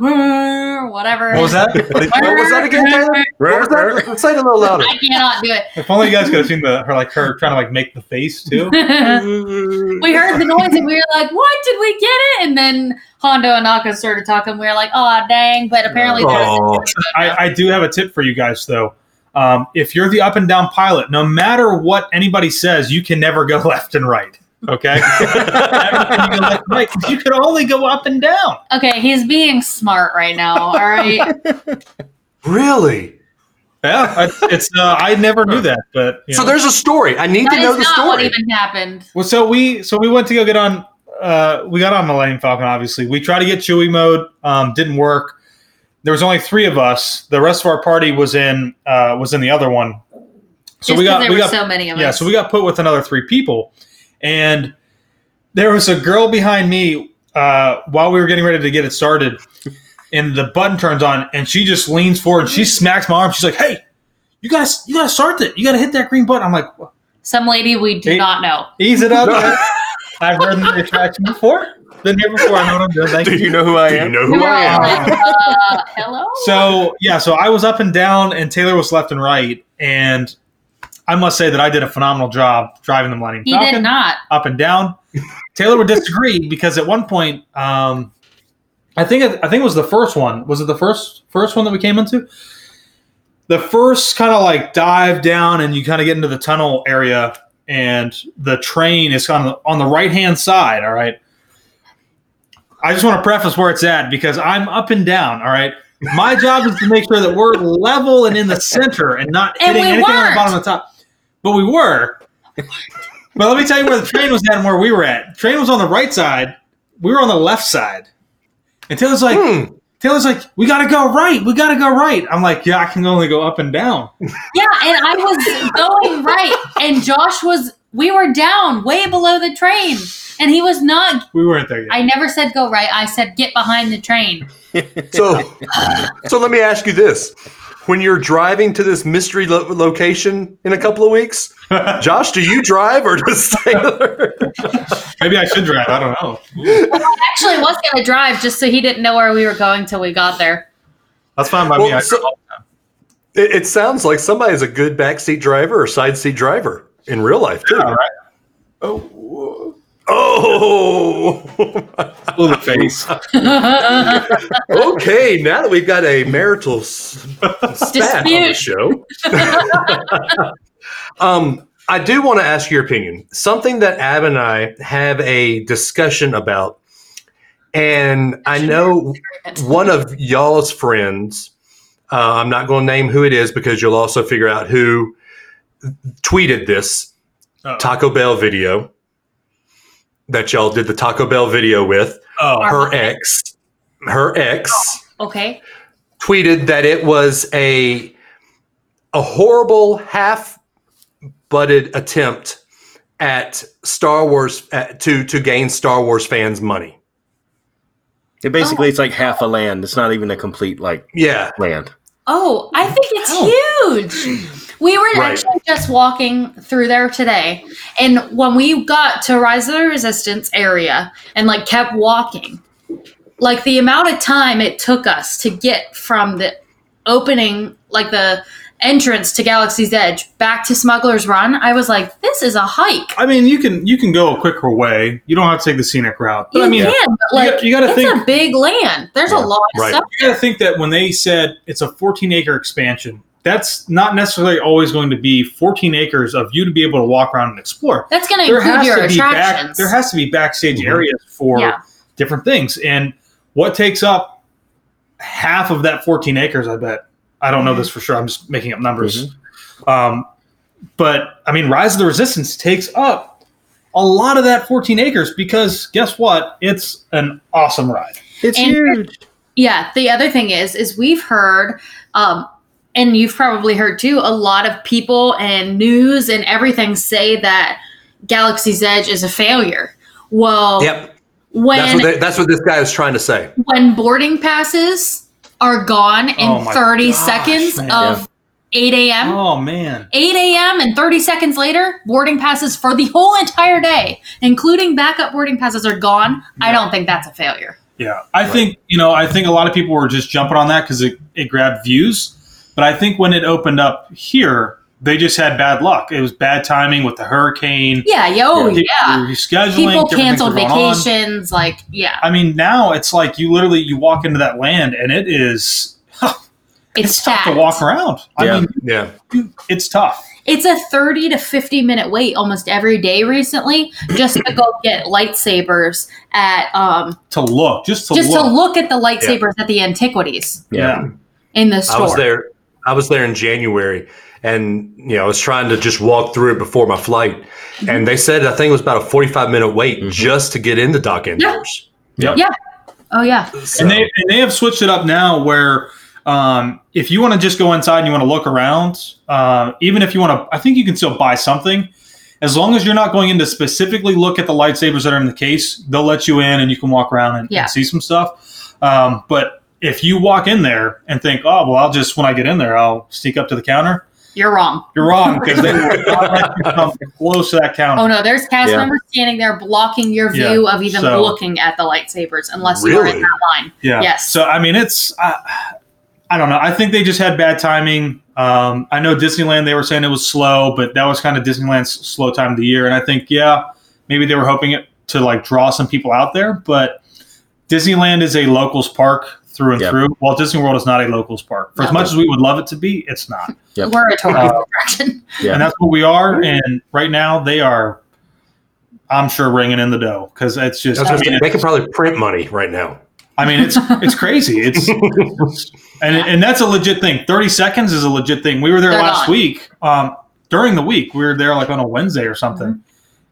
whatever. What was that? (laughs) What was that again, Taylor? What was that? Say it a little louder. I cannot do it. if only you guys could have seen the her like her trying to like make the face too. (laughs) we heard the noise and we were like, "What did we get it?" And then Hondo Ohnaka started talking. We were like, "Oh dang!" But apparently, there's Oh. I, I do have a tip for you guys though. Um, if you're the up and down pilot, no matter what anybody says, you can never go (laughs) left and right. Okay, (laughs) you go left and right 'cause you can only go up and down. okay. He's being smart right now. All right. (laughs) Really? Yeah, it's, it's uh, I never knew that, but you So know. there's a story. I need That to know is the not what story. even happened. Well, so we so we went to go get on. Uh, we got on Millennium Falcon. Obviously, we tried to get Chewy mode. Um, didn't work. There was only three of us. The rest of our party was in uh, was in the other one. So Just we 'cause got there we were got so many of yeah. us. So we got put with another three people, and there was a girl behind me uh, while we were getting ready to get it started, and the button turns on, and she just leans forward and she smacks my arm. She's like, "Hey, you gotta you gotta start that. You gotta hit that green button." I'm like, Some lady we do Hey. not know. Ease it up. (laughs) I've heard the attraction before. Been here before. I know what I'm doing. Thank Do you. you know who I Do you am? know who were I am? uh, hello? So yeah, so I was up and down, and Taylor was left and right, and I must say that I did a phenomenal job driving the Millennium he Falcon did not. up and down. (laughs) Taylor would disagree because at one point, um, I think I think it was the first one. Was it the first first one that we came into? The first kind of like dive down, and you kind of get into the tunnel area, and the train is kind of on the right hand side. All right. I just want to preface where it's at because I'm up and down. All right. My job is to make sure that we're level and in the center and not And hitting we anything on the bottom of the top. But we were. But let me tell you where the train was at and where we were at. Train was on the right side. We were on the left side. And Taylor's like, Hmm. Taylor's like, we gotta go right. We gotta go right. I'm like, yeah, I can only go up and down. Yeah, and I was going right, and Josh was. We were down way below the train, and he was not. We weren't there yet. I never said go right. I said get behind the train. So, so let me ask you this: When you're driving to this mystery lo- location in a couple of weeks, (laughs) Josh, do you drive or does Taylor? Maybe I should drive. I don't know. I actually, was gonna drive just so he didn't know where we were going till we got there. That's fine by me. Well, I so- It, it sounds like somebody's a good backseat driver or side seat driver in real life too. All right. Oh, oh. Blew the face. (laughs) okay. Now that we've got a marital spat on the show, (laughs) um, I do want to ask your opinion. Something that Ab and I have a discussion about, and I know one of y'all's friends. Uh, I'm not going to name who it is because you'll also figure out who tweeted this Uh-oh. Taco Bell video that y'all did the Taco Bell video with. Oh, Her ex, her ex oh, Okay. tweeted that it was a a horrible half-butted attempt at Star Wars at, to to gain Star Wars fans money. It basically, it's like half a land. It's not even a complete like Yeah, land. Oh, I think it's huge. We were Right. actually just walking through there today, and when we got to Rise of the Resistance area and like kept walking, like the amount of time it took us to get from the opening, like the entrance to Galaxy's Edge back to Smuggler's Run, I was like, this is a hike. I mean, you can you can go a quicker way. You don't have to take the scenic route. But you I mean, can, but you like got- you gotta it's think- a big land. There's Yeah. a lot of Right. stuff. you got to think that when they said it's a 14 acre expansion, that's not necessarily always going to be 14 acres of you to be able to walk around and explore. That's going to There include has your to be back. attractions. There has to be backstage Mhm. areas for Yeah. different things, and what takes up half of that 14 acres? I bet. I don't know this for sure. I'm just making up numbers. Um, but I mean, Rise of the Resistance takes up a lot of that 14 acres because guess what? It's an awesome ride. It's And- huge. Yeah, the other thing is, is we've heard, um, and you've probably heard too, a lot of people and news and everything say that Galaxy's Edge is a failure. Well, Yep. That's when what, they, that's what this guy was trying to say. when boarding passes are gone in Oh 30 gosh, seconds man. of 8 a.m. Oh man. 8 a.m. and 30 seconds later, boarding passes for the whole entire day, including backup boarding passes, are gone. I don't think that's a failure. Yeah, I think you know. I think a lot of people were just jumping on that because it, it grabbed views. But I think when it opened up here, they just had bad luck. It was bad timing with the hurricane. Yeah, yo, People yeah. rescheduling. People canceled were on. vacations. Like, yeah, I mean, now it's like you literally you walk into that land and it is (laughs) it's, it's tough to walk around. I mean, Yeah. it's tough. It's a 30 to 50 minute wait almost every day recently just to go get lightsabers at, um, To look, just to just look. to look at the lightsabers at the antiquities Yeah. in the I store. was there. I was there in January, and you know, I was trying to just walk through it before my flight, Mm-hmm. and they said I think it was about a forty-five minute wait Mhm. just to get in the dock end Yeah. Yep. Yeah. Oh, yeah. So- and they and they have switched it up now where um, if you want to just go inside and you want to look around, uh, even if you want to, I think you can still buy something. As long as you're not going in to specifically look at the lightsabers that are in the case, they'll let you in and you can walk around and, Yeah. and see some stuff. Um, but if you walk in there and think, oh, well, I'll just, when I get in there, I'll sneak up to the counter, You're wrong. you're wrong because they (laughs) will not let you come close to that counter. Oh, no. There's cast Yeah. members standing there blocking your Yeah. view of even So- looking at the lightsabers unless you are in that line. Yeah. Yes. So I mean, it's I, I don't know. I think they just had bad timing. Um, I know Disneyland. They were saying it was slow, but that was kind of Disneyland's slow time of the year. And I think yeah, maybe they were hoping it to like draw some people out there. But Disneyland is a locals park through and Yep. through. Walt Disney World is not a locals park. For as much as we would love it to be, it's not. Yep. We're a tourist Uh, attraction. Yeah. And that's what we are. And right now they are. I'm sure ringing in the dough because it's just. I was I gonna say, mean, they could probably print money right now. I mean, it's (laughs) it's crazy. It's and and that's a legit thing. Thirty seconds is a legit thing. We were there They're last gone. week. Um, during the week, we were there like on a Wednesday or something,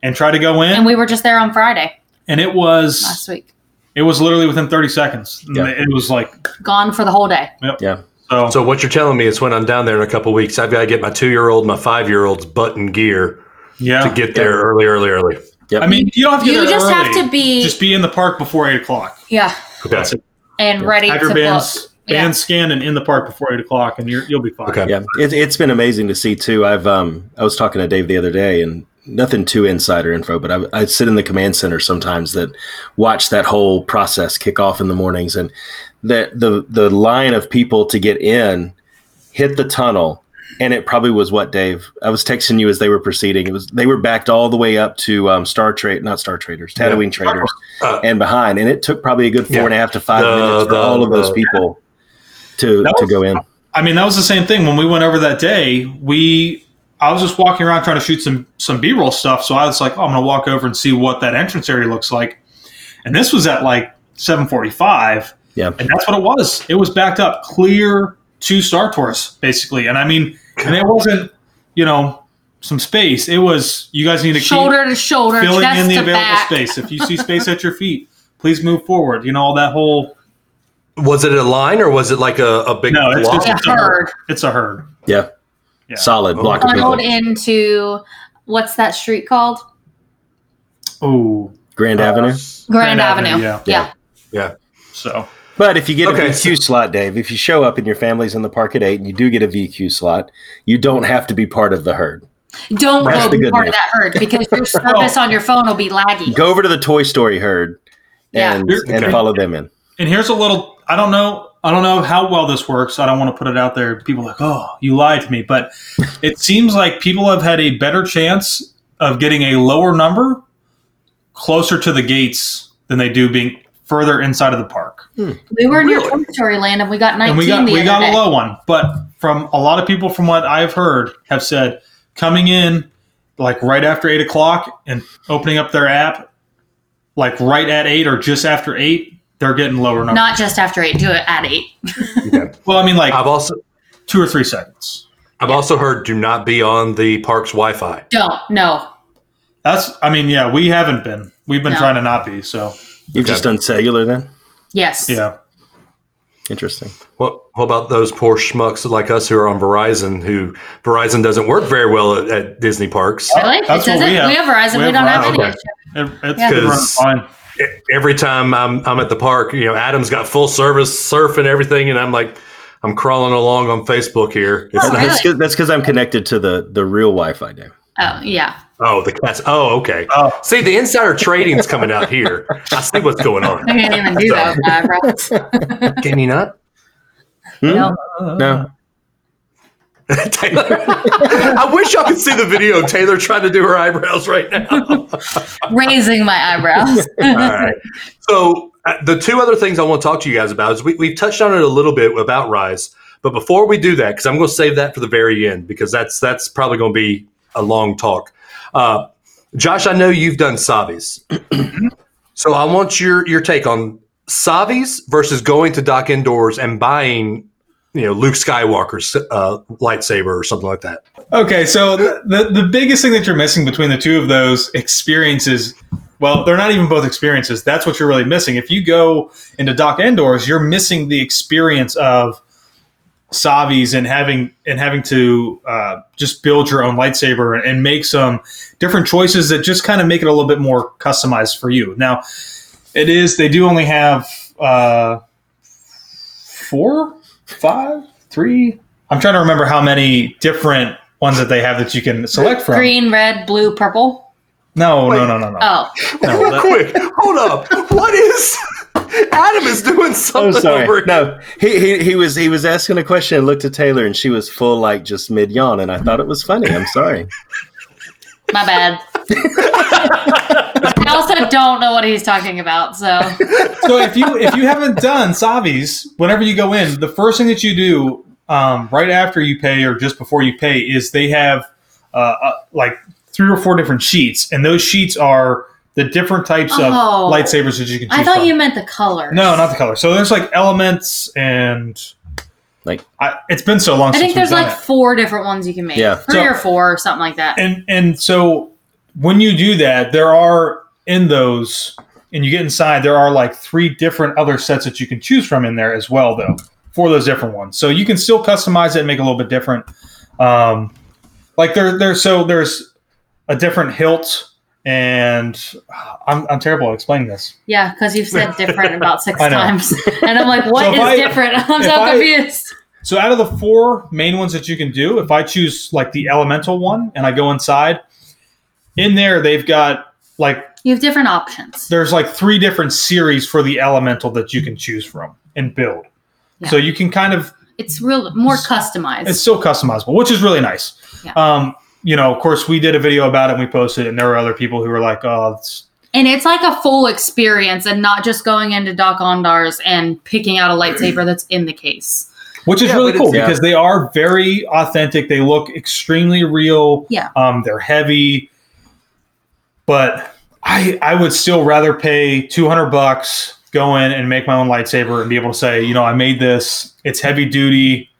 and tried to go in, And we were just there on Friday and it was last week. It was literally within thirty seconds. Yeah. It was like Gone for the whole day. Yeah. so. So what you're telling me is when I'm down there in a couple weeks, I've got to get my two-year-old, my five-year-old's button gear yeah, to get there early, early, early. I mean, you don't have to get You there just have to be, just be in the park before eight o'clock. yeah, Okay. That's it. and ready Have to your book. bands Yeah. bands scanned and in the park before eight o'clock, and you're, you'll be fine. Okay. Yeah, it, it's been amazing to see too. I've um, I was talking to Dave the other day, and nothing too insider info, but I, I sit in the command center sometimes that watch that whole process kick off in the mornings, and the the the line of people to get in hit the tunnel, and it probably was what Dave. I was texting you as they were proceeding. It was they were backed all the way up to um, Star Trade, not Star Traders, Tatooine Traders, Uh, and behind, and it took probably a good four Yeah. and a half to five The- minutes for the- all of those the- people to That to go in. I mean, that was the same thing when we went over that day. We, I was just walking around trying to shoot some some B roll stuff. So I was like, oh, I'm gonna walk over and see what that entrance area looks like. And this was at like 7:45, Yeah. and that's what it was. It was backed up, clear to Star Tours, basically. And I mean, and it wasn't, you know, some space. It was you guys need to shoulder to shoulder, filling chest in the available back. space. If you see (laughs) space at your feet, please move forward. You know, all that whole. Was it a line or was it like a, a big No, it's block? just A herd. It's a herd. Yeah. Yeah. Solid Oh. block of people. Funneled into what's that street called? Oh, Grand uh, Avenue. Grand, Grand Avenue. Avenue, yeah. yeah. Yeah. so But if you get Okay, a VQ so- slot, Dave, if you show up and your family's in the park at eight and you do get a VQ slot, you don't have to be part of the herd. Don't That's go be part news. of that herd because your (laughs) service on your phone will be laggy. Go over to the Toy Story herd Yeah. and, and Okay. follow them in. And here's a little. I don't know. I don't know how well this works. I don't want to put it out there. People are like, oh, you lied to me. But it seems like people have had a better chance of getting a lower number closer to the gates than they do being further inside of the park. Hmm. We were near Toy Story Land and we got 19 and we got the we other got day. a low one. But from a lot of people, from what I've heard, have said coming in like right after eight o'clock and opening up their app, like right at eight or just after eight, they're getting lower numbers. Not just after 8, do it at 8. (laughs) well, I mean, like I've also two or three seconds. I've also heard do not be on the park's Wi-Fi. Don't. No. That's, I mean, yeah, we haven't been. We've been No. trying to not be. So, You've Okay. just done cellular then? Yes. yeah. Interesting. What, what about those poor schmucks like us who are on Verizon? Who Verizon doesn't work very well at, at Disney parks. Really? That's it what doesn't? we have. We have Verizon. We We, have don't have Verizon. any Okay. It, it's Yeah. been running 'Cause- fine. Every time I'm I'm at the park, you know, Adam's got full service surf and everything, and I'm like, I'm crawling along on Facebook here. It's Oh, not- really? That's because I'm connected to the, the real Wi Fi, Dave. Oh, yeah. oh, the cats. Oh, okay. Oh. See, the insider trading's coming out here. I see what's going on. I can't even do that with my eyebrows. Can you not? Hmm? No. No. (laughs) Taylor, I wish y'all could see the video of Taylor trying to do her eyebrows right now. (laughs) Raising my eyebrows. (laughs) All right. So uh, the two other things I want to talk to you guys about is we, we've touched on it a little bit about Rise, but before we do that, because I'm going to save that for the very end, because that's that's probably going to be a long talk. Uh, Josh, I know you've done Savi's, (clears throat) so I want your your take on Savi's versus going to Dok-Ondar's and buying, you know, Luke Skywalker's uh, lightsaber or something like that. Okay, so the, the biggest thing that you're missing between the two of those experiences, well, they're not even both experiences. That's what you're really missing. If you go into Dok-Ondar's, you're missing the experience of Savi's and having and having to uh, just build your own lightsaber and make some different choices that just kind of make it a little bit more customized for you. Now, it is they do only have uh, four, five, three. I'm trying to remember how many different ones that they have that you can select from. Green, red, blue, purple. No, no, no, no, no. Oh, (laughs) no Real that- quick, hold up. What is (laughs) Adam is doing Oh, something sorry. over No, he, he he was he was asking a question and looked at Taylor and she was full like just mid yawn and I thought it was funny. I'm sorry. my bad. (laughs) I also don't know what he's talking about, so (laughs) so if you if you haven't done Savi's, whenever you go in, the first thing that you do um, right after you pay or just before you pay is they have uh, uh, like three or four different sheets, and those sheets are the different types of Oh. lightsabers that you can choose I thought from. you meant the color. no, not the color. So there's like elements and Like- I, it's been so long. I since think there's we've done like it. four different ones you can make. Yeah. Three So- or four or something like that. and and so when you do that there are in those and you get inside there are like three different other sets that you can choose from in there as well though for those different ones so you can still customize it and make it a little bit different um like there there's so there's a different hilt and i'm, I'm terrible at explaining this Yeah, because you've said different about (laughs) six times. (laughs) And I'm like, what So is I- different? (laughs) I'm so I- confused. so out of the four main ones that you can do if i choose like the elemental one and i go inside in there they've got like You have different options. there's like three different series for the elemental that you can choose from and build. Yeah. So you can kind of It's real more customized. it's still customizable, which is really nice. Yeah. Um, you know, of course, we did a video about it and we posted it, and there were other people who were like, "Oh, it's, and it's like a full experience and not just going into Dok-Ondar's and picking out a lightsaber that's in the case. which is Yeah, really cool it's- because they are very authentic. They look extremely real. Yeah. Um, they're heavy, but I I would still rather pay two hundred bucks, go in and make my own lightsaber, and be able to say, you know, I made this. It's heavy duty.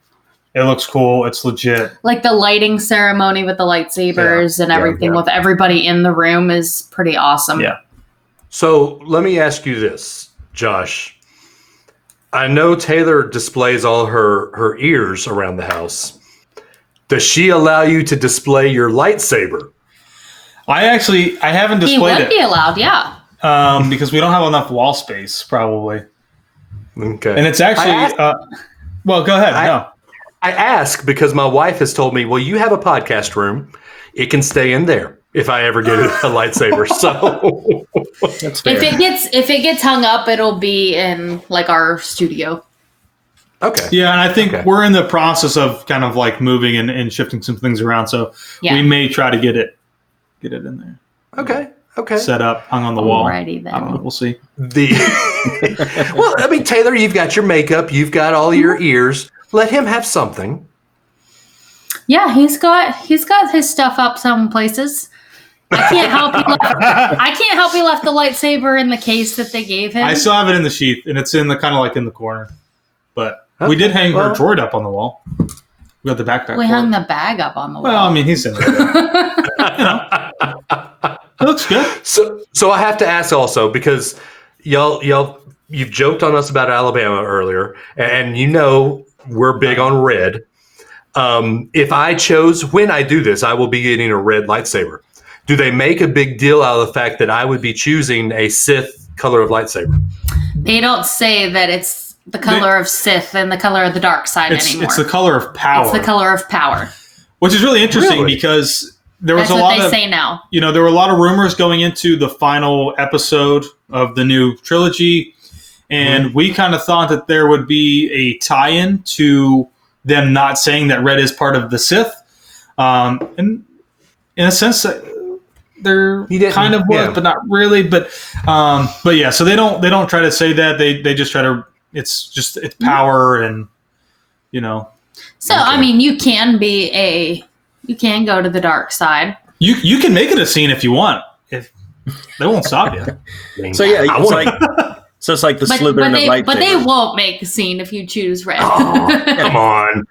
It looks cool. It's legit. Like the lighting ceremony with the lightsabers and Yeah, everything yeah. with everybody in the room is pretty awesome. Yeah. So let me ask you this, Josh. I know Taylor displays all her her ears around the house. Does she allow you to display your lightsaber? I actually I haven't displayed it. He displayed would be allowed, yeah. it um, because we don't have enough wall space. Probably. Okay. and it's actually. Asked- uh, well, go ahead. I- no. I ask because my wife has told me, well, you have a podcast room. It can stay in there if I ever get a (laughs) lightsaber. So, That's fair. If it gets if it gets hung up, it'll be in like our studio. okay. Yeah, and I think Okay. we're in the process of kind of like moving and, and shifting some things around. So Yeah. we may try to get it get it in there, Okay. Okay. set up, hung on the wall. Alrighty then. I don't know. We'll see. The (laughs) well, I mean, Taylor, you've got your makeup, you've got all your mm-hmm. ears. Let him have something. Yeah, he's got he's got his stuff up some places. I can't help he left (laughs) I can't help he left the lightsaber in the case that they gave him. I still have it in the sheath, and it's in the kind of like in the corner. But we did hang well- her droid up on the wall. We got the backpack. we for hung the bag up on the wall. Well, I mean, he's in there. you know, it looks good. So, so I have to ask also because y'all, y'all, you've joked on us about Alabama earlier, and you know we're big on red. Um, if I chose when I do this, I will be getting a red lightsaber. Do they make a big deal out of the fact that I would be choosing a Sith color of lightsaber? they don't say that it's the color of Sith and the color of the dark side It's anymore. it's the color of power, It's the color of power. (laughs) which is really interesting Really? because there was That's a what lot they of say now. you know there were a lot of rumors going into the final episode of the new trilogy and Mm-hmm. we kind of thought that there would be a tie-in to them not saying that red is part of the sith um, and in a sense uh, they're kind of was yeah. but not really but um, but yeah so they don't they don't try to say that they they just try to it's just it's power and you know So I mean, you can be a you can go to the dark side. you you can make it a scene if you want if they won't stop you (laughs) so yeah, it's like so it's like the But, Slytherin but, of they, lightsabers. but they won't make a scene if you choose red. Oh, (laughs) come on!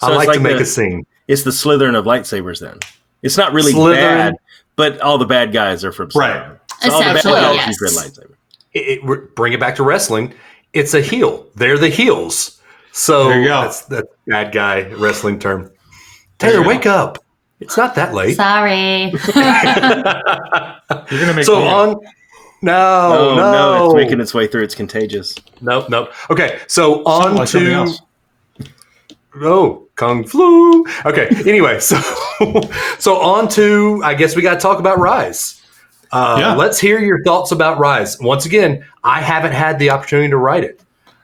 So I like, like to make the- a scene. It's the Slytherin of lightsabers. Then it's not really Slytherin. bad, but all the bad guys are from Right. Slytherin. So all the bad guys yes. use red lightsaber. It, it- bring it back to wrestling. It's a heel. They're the heels. So There you go. that's the bad guy wrestling term. Taylor, you go. wake up! It's not that late. Sorry. (laughs) (laughs) you're gonna make so me- on. No, Oh no, no, it's making its way through. It's contagious. Nope, nope. Okay, so on like to else. oh kung flu. Okay, anyway, (laughs) so so on to I guess we got to talk about Rise. Uh, Yeah. Let's hear your thoughts about Rise. Once again, I haven't had the opportunity to write it.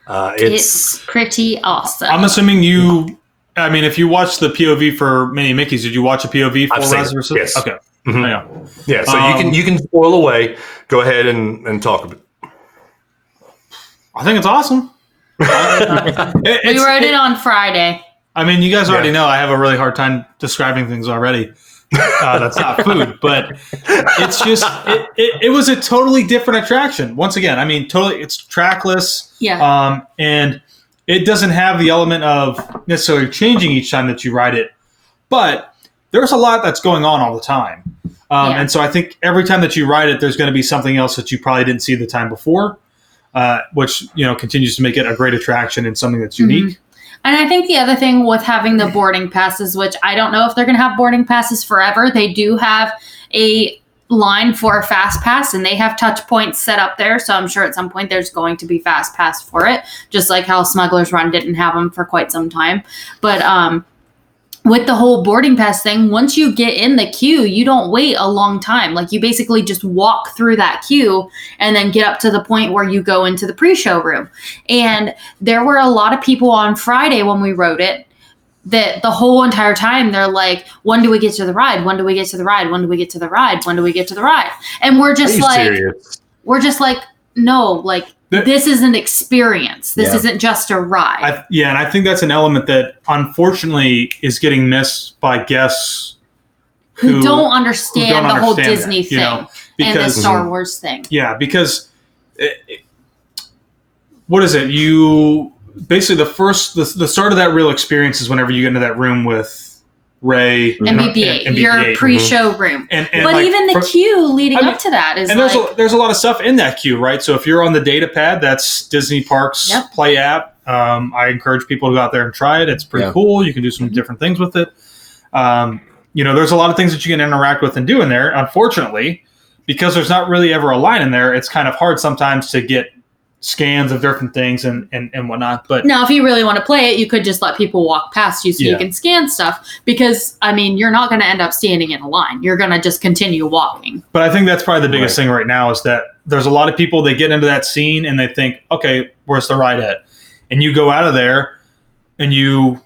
Uh, it's, it's pretty awesome. I'm assuming you. I mean, if you watched the POV for Mini Mickey's, did you watch a POV for I've Rise it, of the yes. Okay. Mhm. Yeah. yeah. So you Um, can you can spoil away. Go ahead and and talk about. I think it's awesome. (laughs) It- we it's- wrote it on Friday. I mean, you guys already Yeah. know I have a really hard time describing things already. Uh, that's not food, but it's just it, it, it was a totally different attraction. Once again, I mean, totally, it's trackless. Yeah. um, and it doesn't have the element of necessarily changing each time that you ride it but there's a lot that's going on all the time um, Yeah. and so i think every time that you ride it there's going to be something else that you probably didn't see the time before uh, which you know continues to make it a great attraction and something that's unique And I think the other thing with having the boarding passes, which I don't know if they're going to have boarding passes forever, they do have a line for a fast pass and they have touch points set up there. So I'm sure at some point there's going to be fast pass for it, just like how Smuggler's Run didn't have them for quite some time. But um, with the whole boarding pass thing, once you get in the queue, you don't wait a long time. Like you basically just walk through that queue and then get up to the point where you go into the pre-show room. And there were a lot of people on Friday when we wrote it that the whole entire time they're like, when do we get to the ride? When do we get to the ride? When do we get to the ride? When do we get to the ride? And we're just like, serious? we're just like, no, like The- this is an experience. This Yeah. isn't just a ride. I, yeah and i think that's an element that unfortunately is getting missed by guests who, who- don't understand don't the whole Disney that, you thing know, and the because Star Wars thing. Yeah, because it, it- what is it? You basically the first the, the start of that real experience is whenever you get into that room with Rey And and- BB-8, and your BB-8. pre-show room. And, and but like, even the for- queue leading I mean, up to that is and like, there's a, there's a lot of stuff in that queue, right? So if you're on the data pad, that's Disney Parks Yep. Play app. Um, I encourage people to go out there and try it. It's pretty Yeah. cool. You can do some different things with it. Um, you know, there's a lot of things that you can interact with and do in there. Unfortunately, because there's not really ever a line in there, it's kind of hard sometimes to get scans of different things and and, and whatnot. But Now, if you really want to play it, you could just let people walk past you so Yeah. you can scan stuff. Because I mean, you're not going to end up standing in a line. You're going to just continue walking. But I think that's probably the biggest thing right now is that there's a lot of people they get into that scene and they think, okay, where's the ride at? And you go out of there and you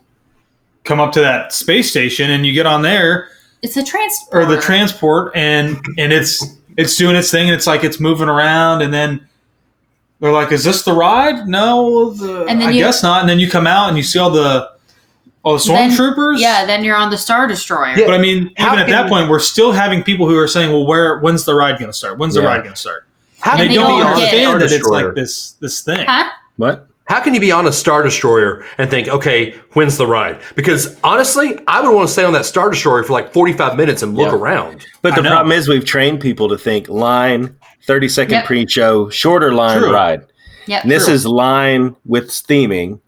come up to that space station and you get on there It's a transport. or the transport and and it's it's doing its thing and it's like it's moving around and then they're like, is this the ride? No, the, And then I you- guess not. And then you come out and you see all the all the stormtroopers. Yeah, then you're on the Star Destroyer. Yeah. But I mean, How even at that you- point, we're still having people who are saying, "Well, where? When's the ride going to start? When's the ride going to start?" How And And they they don't don't get it. understand that it's Destroyer? like this this thing. Huh? What? How can you be on a Star Destroyer and think, okay, when's the ride? Because honestly, I would want to stay on that Star Destroyer for like 45 minutes and look Yeah. around. But the problem is we've trained people to think line, 30 second Yep. pre-show, shorter line True. ride. Yep. And this True. is line with theming,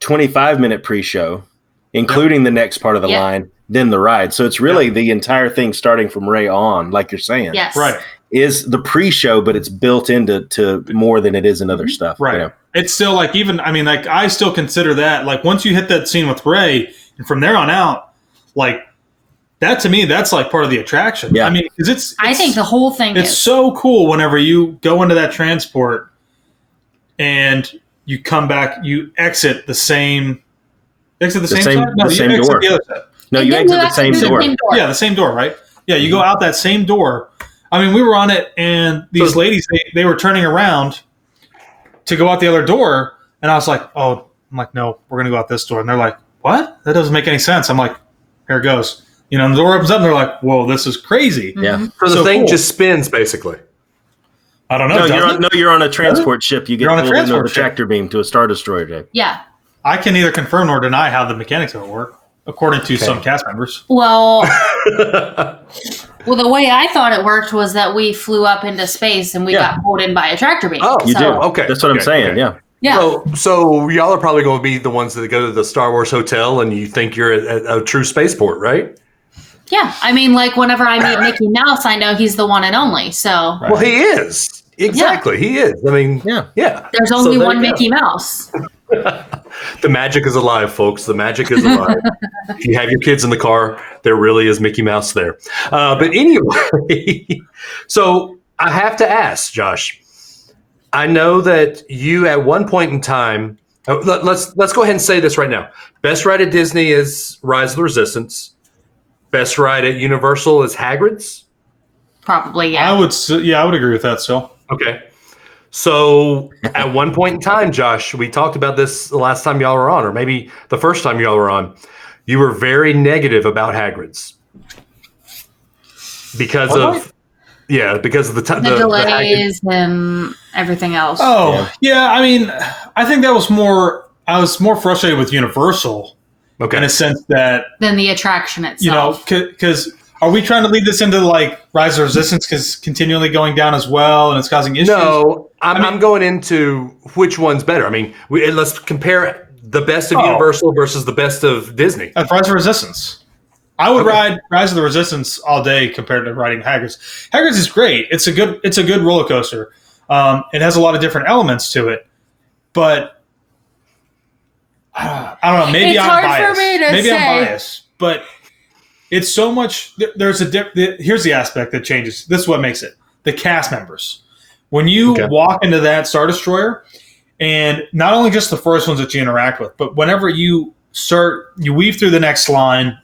25 minute pre-show, including the next part of the Yep. line, then the ride. So it's really the entire thing starting from Rey on, like you're saying. Yes. Right, Is the pre-show, but it's built into to more than it is in other mm-hmm. stuff. you right. know? It's still like even. I mean, like I still consider that like once you hit that scene with Rey, and from there on out, like that to me, that's like part of the attraction. Yeah. I mean, because it's, I think the whole thing it's is. so cool whenever you go into that transport and you come back, you exit the same. Exit the, The same, same- side? No, the you same exit door. the other side. No, And you exit the exit same the door. same door. Yeah, the same door, right? Yeah, you go mm-hmm. out that same door. I mean, we were on it, and these So- ladies they, they were turning around to go out the other door, and I was like, "Oh, I'm like, no, we're gonna go out this door," and they're like, "What? That doesn't make any sense." I'm like, "Here it goes." You know, and the door opens up, and they're like, "Whoa, this is crazy." Yeah. Mhm. So the So thing cool. just spins basically. I don't know. No, you're on, no, you're on a transport ship. You get You're on a transport the ship. tractor beam to a star destroyer. Dave. Yeah. I can neither confirm nor deny how the mechanics of it work, according to some cast members. Well, (laughs) well, the way I thought it worked was that we flew up into space and we Yeah. got pulled in by a tractor beam. Oh, You do. okay, That's what I'm saying. okay. Yeah. Yeah. So, so y'all are probably going to be the ones that go to the Star Wars hotel and you think you're at a, a true spaceport, right? Yeah. I mean, like whenever I meet Mickey Mouse, I know he's the one and only. So Well, he is. Exactly. He is. I mean, Yeah. yeah. there's So only there one you go. Mickey Mouse. (laughs) The magic is alive, folks. The magic is alive. (laughs) if you have your kids in the car, there really is Mickey Mouse there. Uh, but anyway, (laughs) so I have to ask, Josh. I know that you at one point in time. let- Let's let's go ahead and say this right now. Best ride at Disney is Rise of the Resistance. Best ride at Universal is Hagrid's. Probably, yeah. I would, yeah, I would agree with that. So, Okay. So at one point in time, Josh, we talked about this the last time y'all were on, or maybe the first time y'all were on. You were very negative about Hagrid's because Was of yeah, because of the time the, delays and everything else. oh yeah. I mean, I think that was more. I was more frustrated with Universal okay. in a sense that Than the attraction itself. you know, itself. because are we trying to lead this into like Rise of Resistance because continually going down as well and it's causing issues? no, I'm, I mean- I'm going into which one's better. I mean, we, let's compare the best of Oh. Universal versus the best of Disney. At Rise of Resistance. I would Okay. ride Rise of the Resistance all day compared to riding Hagrid's. Hagrid's is great. It's a good it's a good roller coaster. Um, it has a lot of different elements to it, but (sighs) I don't know. Maybe It's I'm hard for biased. me to maybe say. I'm biased, but it's so much. There's a dip, here's the aspect that changes. This is what makes it the cast members. When you Okay. walk into that Star Destroyer, and not only just the first ones that you interact with, but whenever you start, you weave through the next line,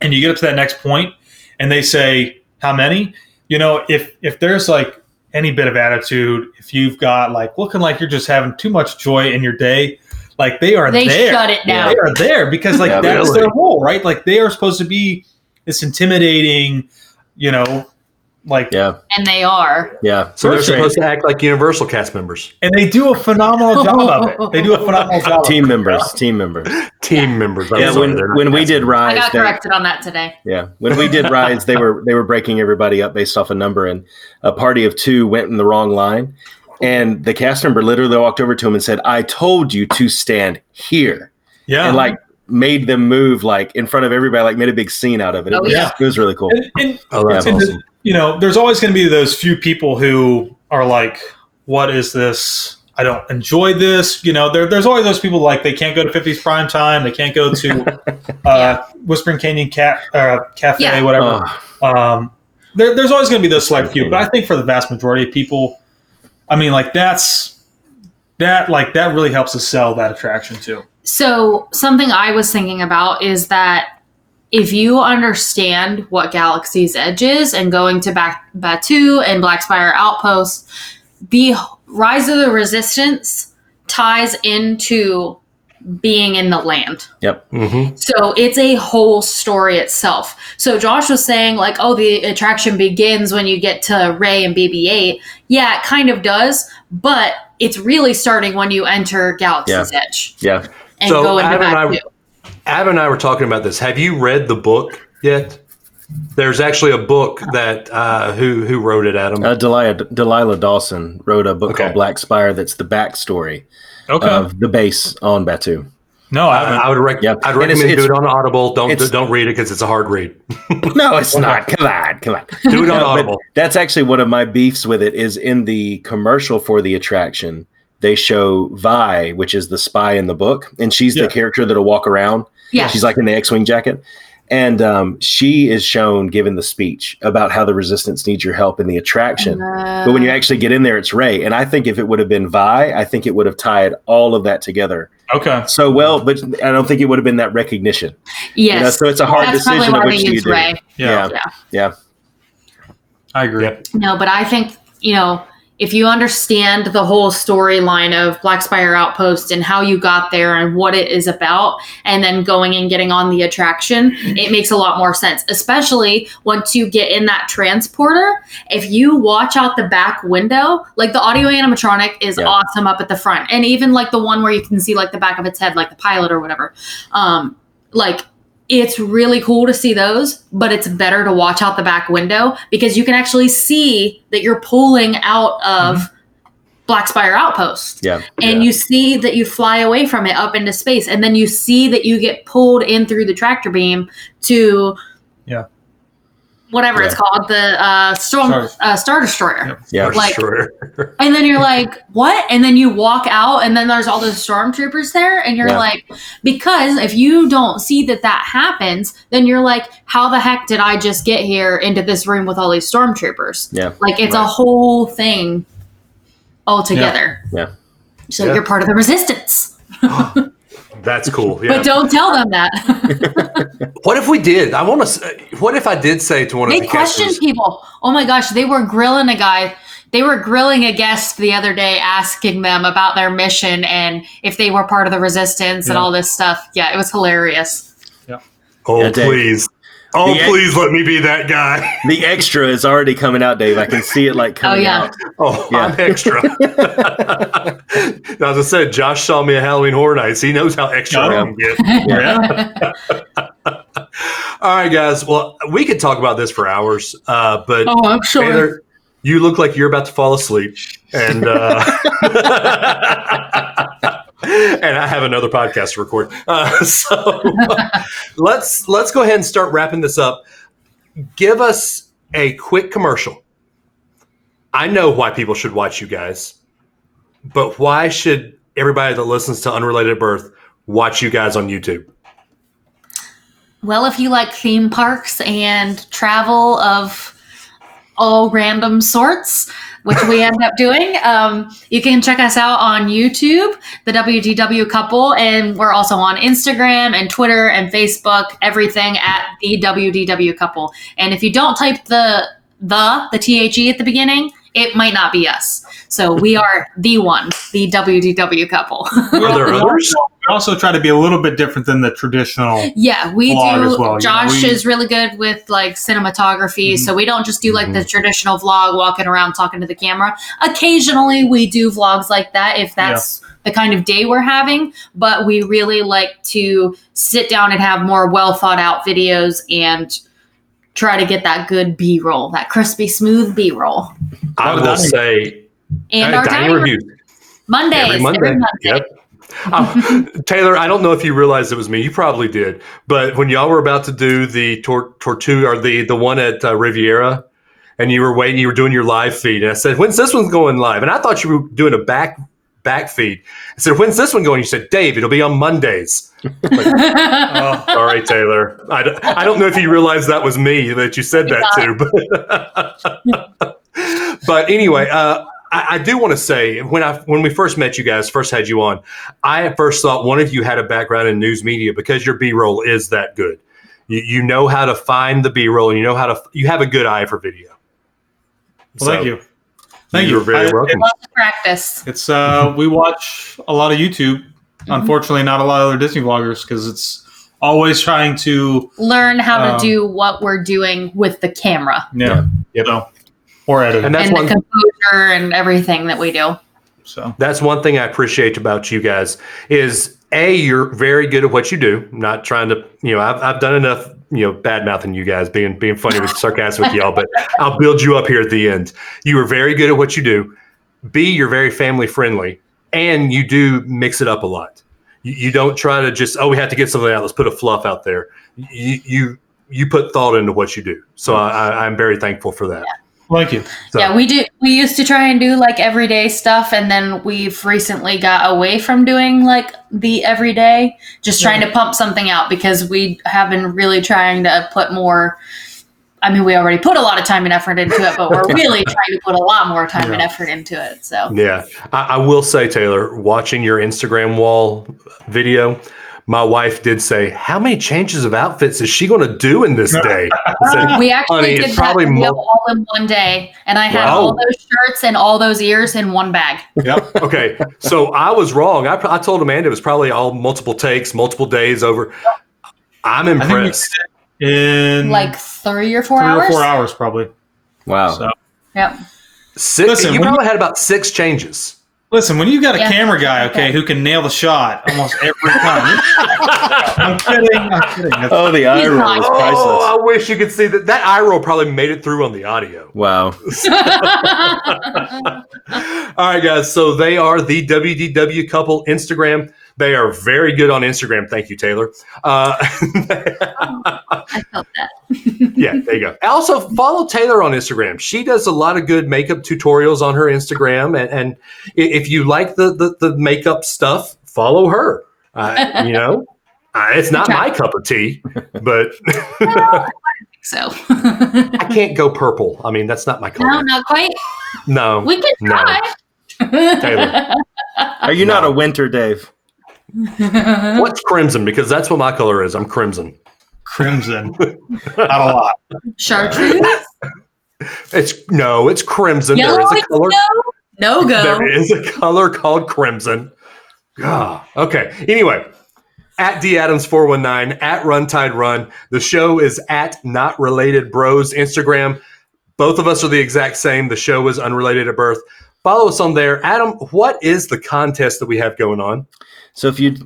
and you get up to that next point, and they say how many. You know, if if there's like any bit of attitude, if you've got like looking like you're just having too much joy in your day, like they are there. They there. shut it down. They are there because like Yeah, that's really. their role, right? Like they are supposed to be this intimidating, you know, like Yeah. And they are. Yeah. So they're That's supposed to act like Universal cast members, and they do a phenomenal (laughs) job of it. They do a phenomenal job. team members. Team members. (laughs) team members. I'm Yeah. sorry, When when we did members. I rise, got they- corrected on that today. Yeah, when we did rides, they were they were breaking everybody up based off a number, and a party of two went in the wrong line, and the cast member literally walked over to him and said, "I told you to stand here," Yeah, and like made them move like in front of everybody, like made a big scene out of it. It, Oh, was, yeah. it was really cool. and, and, Oh, that's and the- awesome. you know, there's always going to be those few people who are like, "What is this? I don't enjoy this. You know, there, there's always those people like they can't go to 50s prime time, they can't go to (laughs) uh, Whispering Canyon Cat uh, Cafe, Yeah. whatever. Oh, Um, there, there's always going to be those select few, but I think for the vast majority of people, I mean, like that's that like that really helps us sell that attraction too. So, something I was thinking about is that if you understand what Galaxy's Edge is and going to Back Batuu and Black Spire Outpost, the Rise of the Resistance ties into being in the land. yep. Mm-hmm. So it's a whole story itself. So Josh was saying, like, oh, the attraction begins when you get to Rey and BB 8. Yeah, it kind of does, but it's really starting when you enter Galaxy's Edge Yeah. and So go into Adam and I- Batuu. Ab and I were talking about this. Have you read the book yet? There's actually a book that uh, who who wrote it, Adam? Uh, Delilah, Delilah Dawson wrote a book Okay. called Black Spire that's the backstory Okay. of the base on Batuu. no, I I. I would rec- Yeah. I'd And it's- recommend do it on Audible. Don't it's- don't read it because it's a hard read. (laughs) No, it's not. Come on, come on. (laughs) Do it on No, Audible. that's actually one of my beefs with it is in the commercial for the attraction. They show Vi, which is the spy in the book, and she's Yeah. the character that'll walk around. Yeah. She's like in the X-wing jacket, and um, she is shown giving the speech about how the Resistance needs your help in the attraction. but when you actually get in there, it's Rey. And I think if it would have been Vi, I think it would have tied all of that together okay. so well. But I don't think it would have been that recognition. yes. You know, so it's a hard That's decision of which they do you do. Rey. Yeah. Yeah, Yeah. yeah. I agree. Yep. No, but I think, you know, if you understand the whole storyline of Black Spire Outpost and how you got there and what it is about, and then going and getting on the attraction, it makes a lot more sense. Especially once you get in that transporter. If you watch out the back window, like the audio animatronic is Yeah. awesome up at the front, and even like the one where you can see like the back of its head, like the pilot or whatever. Um, like it's really cool to see those, but it's better to watch out the back window because you can actually see that you're pulling out of mm-hmm. Black Spire Outpost. Yeah. And you see that you fly away from it up into space, and then you see that you get pulled in through the tractor beam to Yeah. Whatever it's called, the uh, storm Star- uh, Star Destroyer. Yep. Yeah. Like- Sure. (laughs) And then you're (laughs) like, what? And then you walk out, and then there's all those stormtroopers there, and you're Yeah. like, because if you don't see that that happens, then you're like, how the heck did I just get here into this room with all these stormtroopers? Yeah. Like it's a whole thing altogether. Yeah. So Yeah. you're part of the resistance. (gasps) (laughs) That's cool. Yeah. But don't tell them that. (laughs) what if we did? I want to. What if I did say to one of they the question casters, people. Oh my gosh, they were grilling a guy. They were grilling a guest the other day, asking them about their mission and if they were part of the resistance and all this stuff. Yeah, it was hilarious. "Oh, Yeah, Dave. please, oh, The- please, let me be that guy." (laughs) The extra is already coming out, Dave. I can see it like coming yeah. out. Oh, Yeah. I'm (laughs) extra. (laughs) As I said, Josh saw me at Halloween Horror Nights. He knows how extra I Oh. can get. Yeah. All right, guys. Well, we could talk about this for hours, uh, but Oh, I'm sure. Taylor, you look like you're about to fall asleep, and uh, and I have another podcast to record. Uh, (laughs) so (laughs) let's let's go ahead and start wrapping this up. Give us a quick commercial. I know why people should watch you guys, but why should everybody that listens to Unrelated Birth watch you guys on YouTube? Well, if you like theme parks and travel of all random sorts, which we end up doing, um, you can check us out on YouTube, the WDW couple, and we're also on Instagram and Twitter and Facebook, everything at the WDW couple. And if you don't type the the the THE at the beginning, it might not be us. So we are the one, the WDW couple. Are there others? We also try to be a little bit different than the traditional. Yeah, we vlog do. as well, you know, Josh we- Mm-hmm. is really good with like cinematography, so we don't just do like the traditional vlog walking around talking to the camera. Occasionally, we do vlogs like that if that's the kind of day we're having, but we really like to sit down and have more well thought out videos and try to get that good B roll, that crispy, smooth B roll. I will Dining- say And uh, our dining dining reviews. Mondays, every Monday. Yep. (laughs) Um, Taylor, I don't know if you realized it was me. You probably did. But when y'all were about to do the tor- Tortuga or the the one at uh, Riviera, and you were waiting, you were doing your live feed, and I said, "When's this one going live?" And I thought you were doing a back back feed. I said, "When's this one going?" You said, "Dave, it'll be on Mondays." (laughs) Oh, Sorry, Taylor. I, don't- I don't know if you realized that was me that you said that to, but (laughs) but anyway, uh, I, I do want to say when I when we first met you guys, first had you on, I at first thought one of you had a background in news media because your B roll is that good. You, you know how to find the B roll, and you know how to you have a good eye for video. well, thank you. Thank you. You're very I- welcome. Lots practice. It's uh, (laughs) we watch a lot of YouTube. Unfortunately, not a lot of other Disney vloggers because it's always trying to Learn how to Um, do what we're doing with the camera yeah, Yep. so or edit. And that's and one the composure and everything that we do. so That's one thing I appreciate about you guys is a you're very good at what you do. I'm Not trying to, you know, I've, I've done enough, you know, bad mouthing you guys, being being funny with (laughs) sarcastic with y'all, but I'll build you up here at the end. You are very good at what you do. B, you're very family friendly, and you do mix it up a lot. You, you don't try to just oh we have to get something out. Let's put a fluff out there. You you you put thought into what you do. So I, I, I'm very thankful for that. Thank you. So, Yeah, we do. We used to try and do like everyday stuff, and then we've recently got away from doing like the everyday, just trying to pump something out because we have been really trying to put more. I mean, we already put a lot of time and effort into it, but we're (laughs) really trying to put a lot more time and effort into it. So Yeah, I, I will say, Taylor, watching your Instagram wall video, my wife did say, "How many changes of outfits is she going to do in this day?" Said, we actually did it's that probably video all in one day, and I had Wow. all those shirts and all those ears in one bag. Yep. okay, so I was wrong. I, I told Amanda it was probably all multiple takes, multiple days over. I'm I think we impressed. in Like three or four three hours. or four hours probably. Wow. So Yep. Six. Listen, you when probably had about six changes. Listen, when you got a Yeah. camera guy, okay, Okay. who can nail the shot almost every time. (laughs) I'm kidding. I'm kidding. That's- Oh, the eye roll not- is Oh. I wish you could see that. That eye roll probably made it through on the audio. Wow. (laughs) (laughs) All right, guys. So they are the WDW couple Instagram. They are very good on Instagram. Thank you, Taylor. Uh, I felt that. (laughs) yeah, there you go. Also, follow Taylor on Instagram. She does a lot of good makeup tutorials on her Instagram, and, and if you like the, the the makeup stuff, follow her. Uh, you know, uh, it's not my cup of tea, but (laughs) So (laughs) I can't go purple. I mean, that's not my color. no, not quite. No, We can No. try. Taylor. Are you not a winter, Dave? What's crimson? Because that's what my color is. I'm crimson. Crimson. Not a lot. Chartreuse. It's no, it's crimson. Yellow there is a color. no. No go. There is a color called crimson. Ah, okay. Anyway, at D Adams four one nine at Runtide Run. The show is at Not Related Bros Instagram. Both of us are the exact same. The show is Unrelated at Birth. Follow us on there. Adam, what is the contest that we have going on? So if you,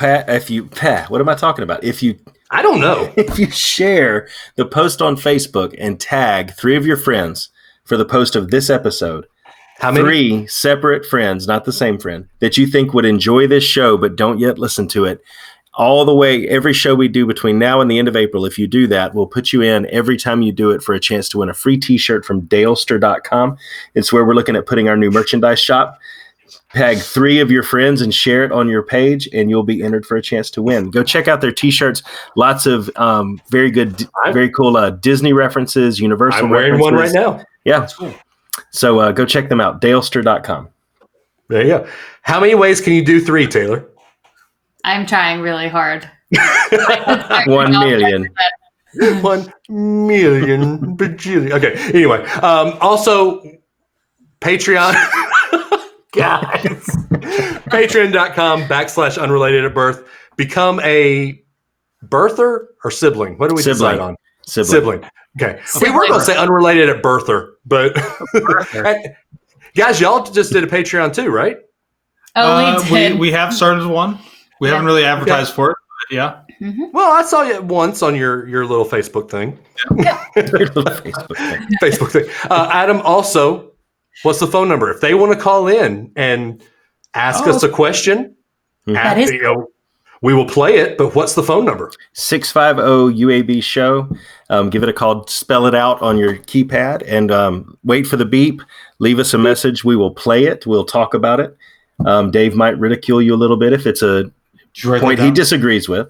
if you, pa- what am I talking about? If you I don't know. (laughs) if you share the post on Facebook and tag three of your friends for the post of this episode, How many? three separate friends, not the same friend, that you think would enjoy this show but don't yet listen to it, all the way, every show we do between now and the end of April, if you do that, we'll put you in every time you do it for a chance to win a free t shirt from dalester.com. It's where we're looking at putting our new merchandise shop. Tag three of your friends and share it on your page, and you'll be entered for a chance to win. Go check out their t-shirts. Lots of um, very good, very cool uh, Disney references, Universal. I'm wearing one right now. Yeah. That's cool. So uh, go check them out. Dalester.com. There you go. How many ways can you do three, Taylor? I'm trying really hard. (laughs) (laughs) One million. (laughs) One million bajillion. Okay. Anyway, um, also Patreon. Guys. (laughs) Patreon.com backslash unrelated at birth. Become a birther or sibling. What do we Sibling. decide on? Sibling. Sibling. Okay. We were going to say unrelated at birther, but (laughs) guys, y'all just did a Patreon too, right? Oh, Uh, we did. we, have started one. We Yeah. haven't really advertised for it. But yeah. Well, I saw you once on your your little Facebook thing. (laughs) Facebook thing. Facebook thing. Uh, Adam, also, what's the phone number? If they want to call in and ask us a question, ask- That is- you know, we will play it. But what's the phone number? 650 UAB show. Um, give it a call, spell it out on your keypad, and um, wait for the beep. Leave us a message. We will play it. We'll talk about it. Um, Dave might ridicule you a little bit if it's a Did you write that point he disagrees with.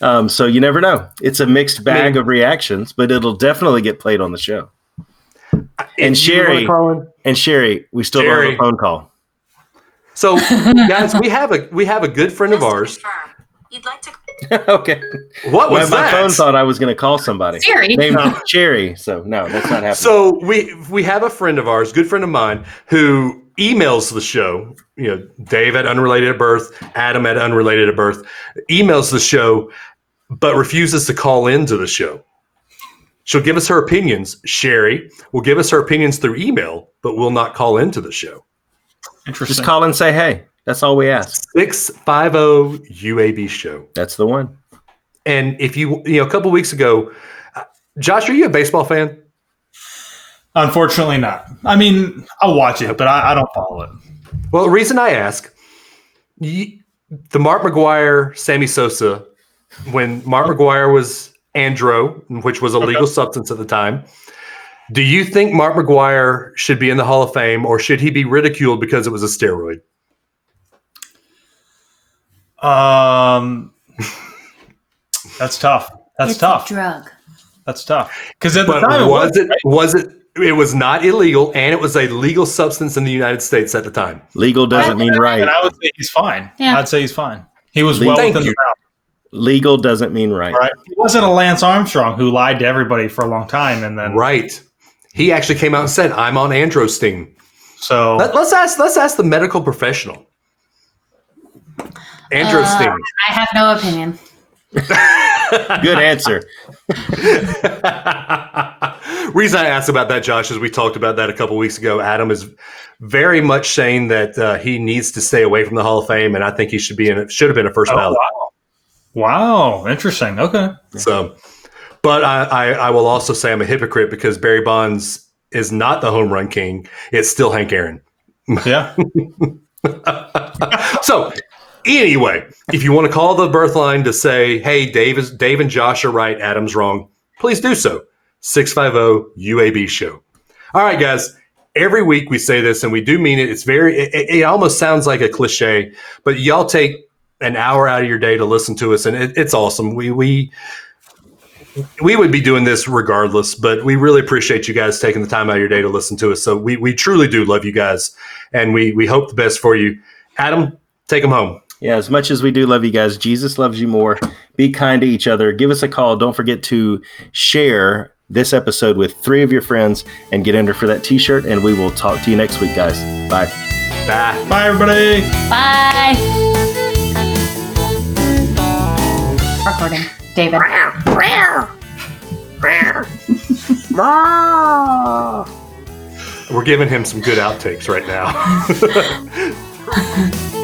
Um, so you never know. It's a mixed bag mean- of reactions, but it'll definitely get played on the show. And If you wanna Sherry, and Sherry, we still don't Sherry. have a phone call. So, (laughs) guys, we have a we have a good friend of ours. You'd like to (laughs) okay. What My, was my that? My phone thought I was going to call somebody Siri. named Sherry. So no, that's not happening. So we we have a friend of ours, good friend of mine, who emails the show. You know, Dave at Unrelated at Birth, Adam at Unrelated at Birth, emails the show, but refuses to call into the show. She'll give us her opinions. Sherry will give us her opinions through email, but will not call into the show. Interesting. Just call and say hey. That's all we ask. 650 UAB show. That's the one. And if you, you know, a couple weeks ago, uh, Josh, are you a baseball fan? Unfortunately, not. I mean, I'll watch it, but I, I don't follow it. Well, the reason I ask, the Mark McGwire, Sammy Sosa, when Mark McGwire was andro, which was a legal substance at the time, do you think Mark McGwire should be in the Hall of Fame or should he be ridiculed because it was a steroid? Um, that's tough. That's it's tough. a drug. That's tough. Because at the But time, it was was it was it it was not illegal and it was a legal substance in the United States at the time. Legal doesn't mean right. And I would say he's fine. Yeah. I'd say he's fine. He was Legal- well Thank within you. the bounds, Legal doesn't mean right. right? He wasn't a Lance Armstrong who lied to everybody for a long time, and then Right. He actually came out and said, "I'm on andro's team." so Let, us ask. Let's ask the medical professional. Andrew Uh, I have no opinion. (laughs) Good answer. (laughs) Reason I asked about that, Josh, is we talked about that a couple weeks ago. Adam is very much saying that uh, he needs to stay away from the Hall of Fame, and I think he should be in. it. Should have been a first Oh, ballot. wow. Wow, interesting. Okay, So, but I, I, I will also say I'm a hypocrite because Barry Bonds is not the home run king. It's still Hank Aaron. yeah, (laughs) So anyway, if you want to call the birth line to say, hey, Dave is Dave and Josh are right, Adam's wrong, please do so. 650 UAB show. All right, guys. Every week we say this and we do mean it. It's very it, it- it almost sounds like a cliche, but y'all take an hour out of your day to listen to us and it, it's awesome. We we we would be doing this regardless, but we really appreciate you guys taking the time out of your day to listen to us. So we we truly do love you guys and we we hope the best for you. Adam, take them home. Yeah, as much as we do love you guys, Jesus loves you more. Be kind to each other. Give us a call. Don't forget to share this episode with three of your friends and get entered for that t shirt. And we will talk to you next week, guys. Bye. Bye. bye everybody. Bye. Recording. David. We're giving him some good outtakes right now. (laughs)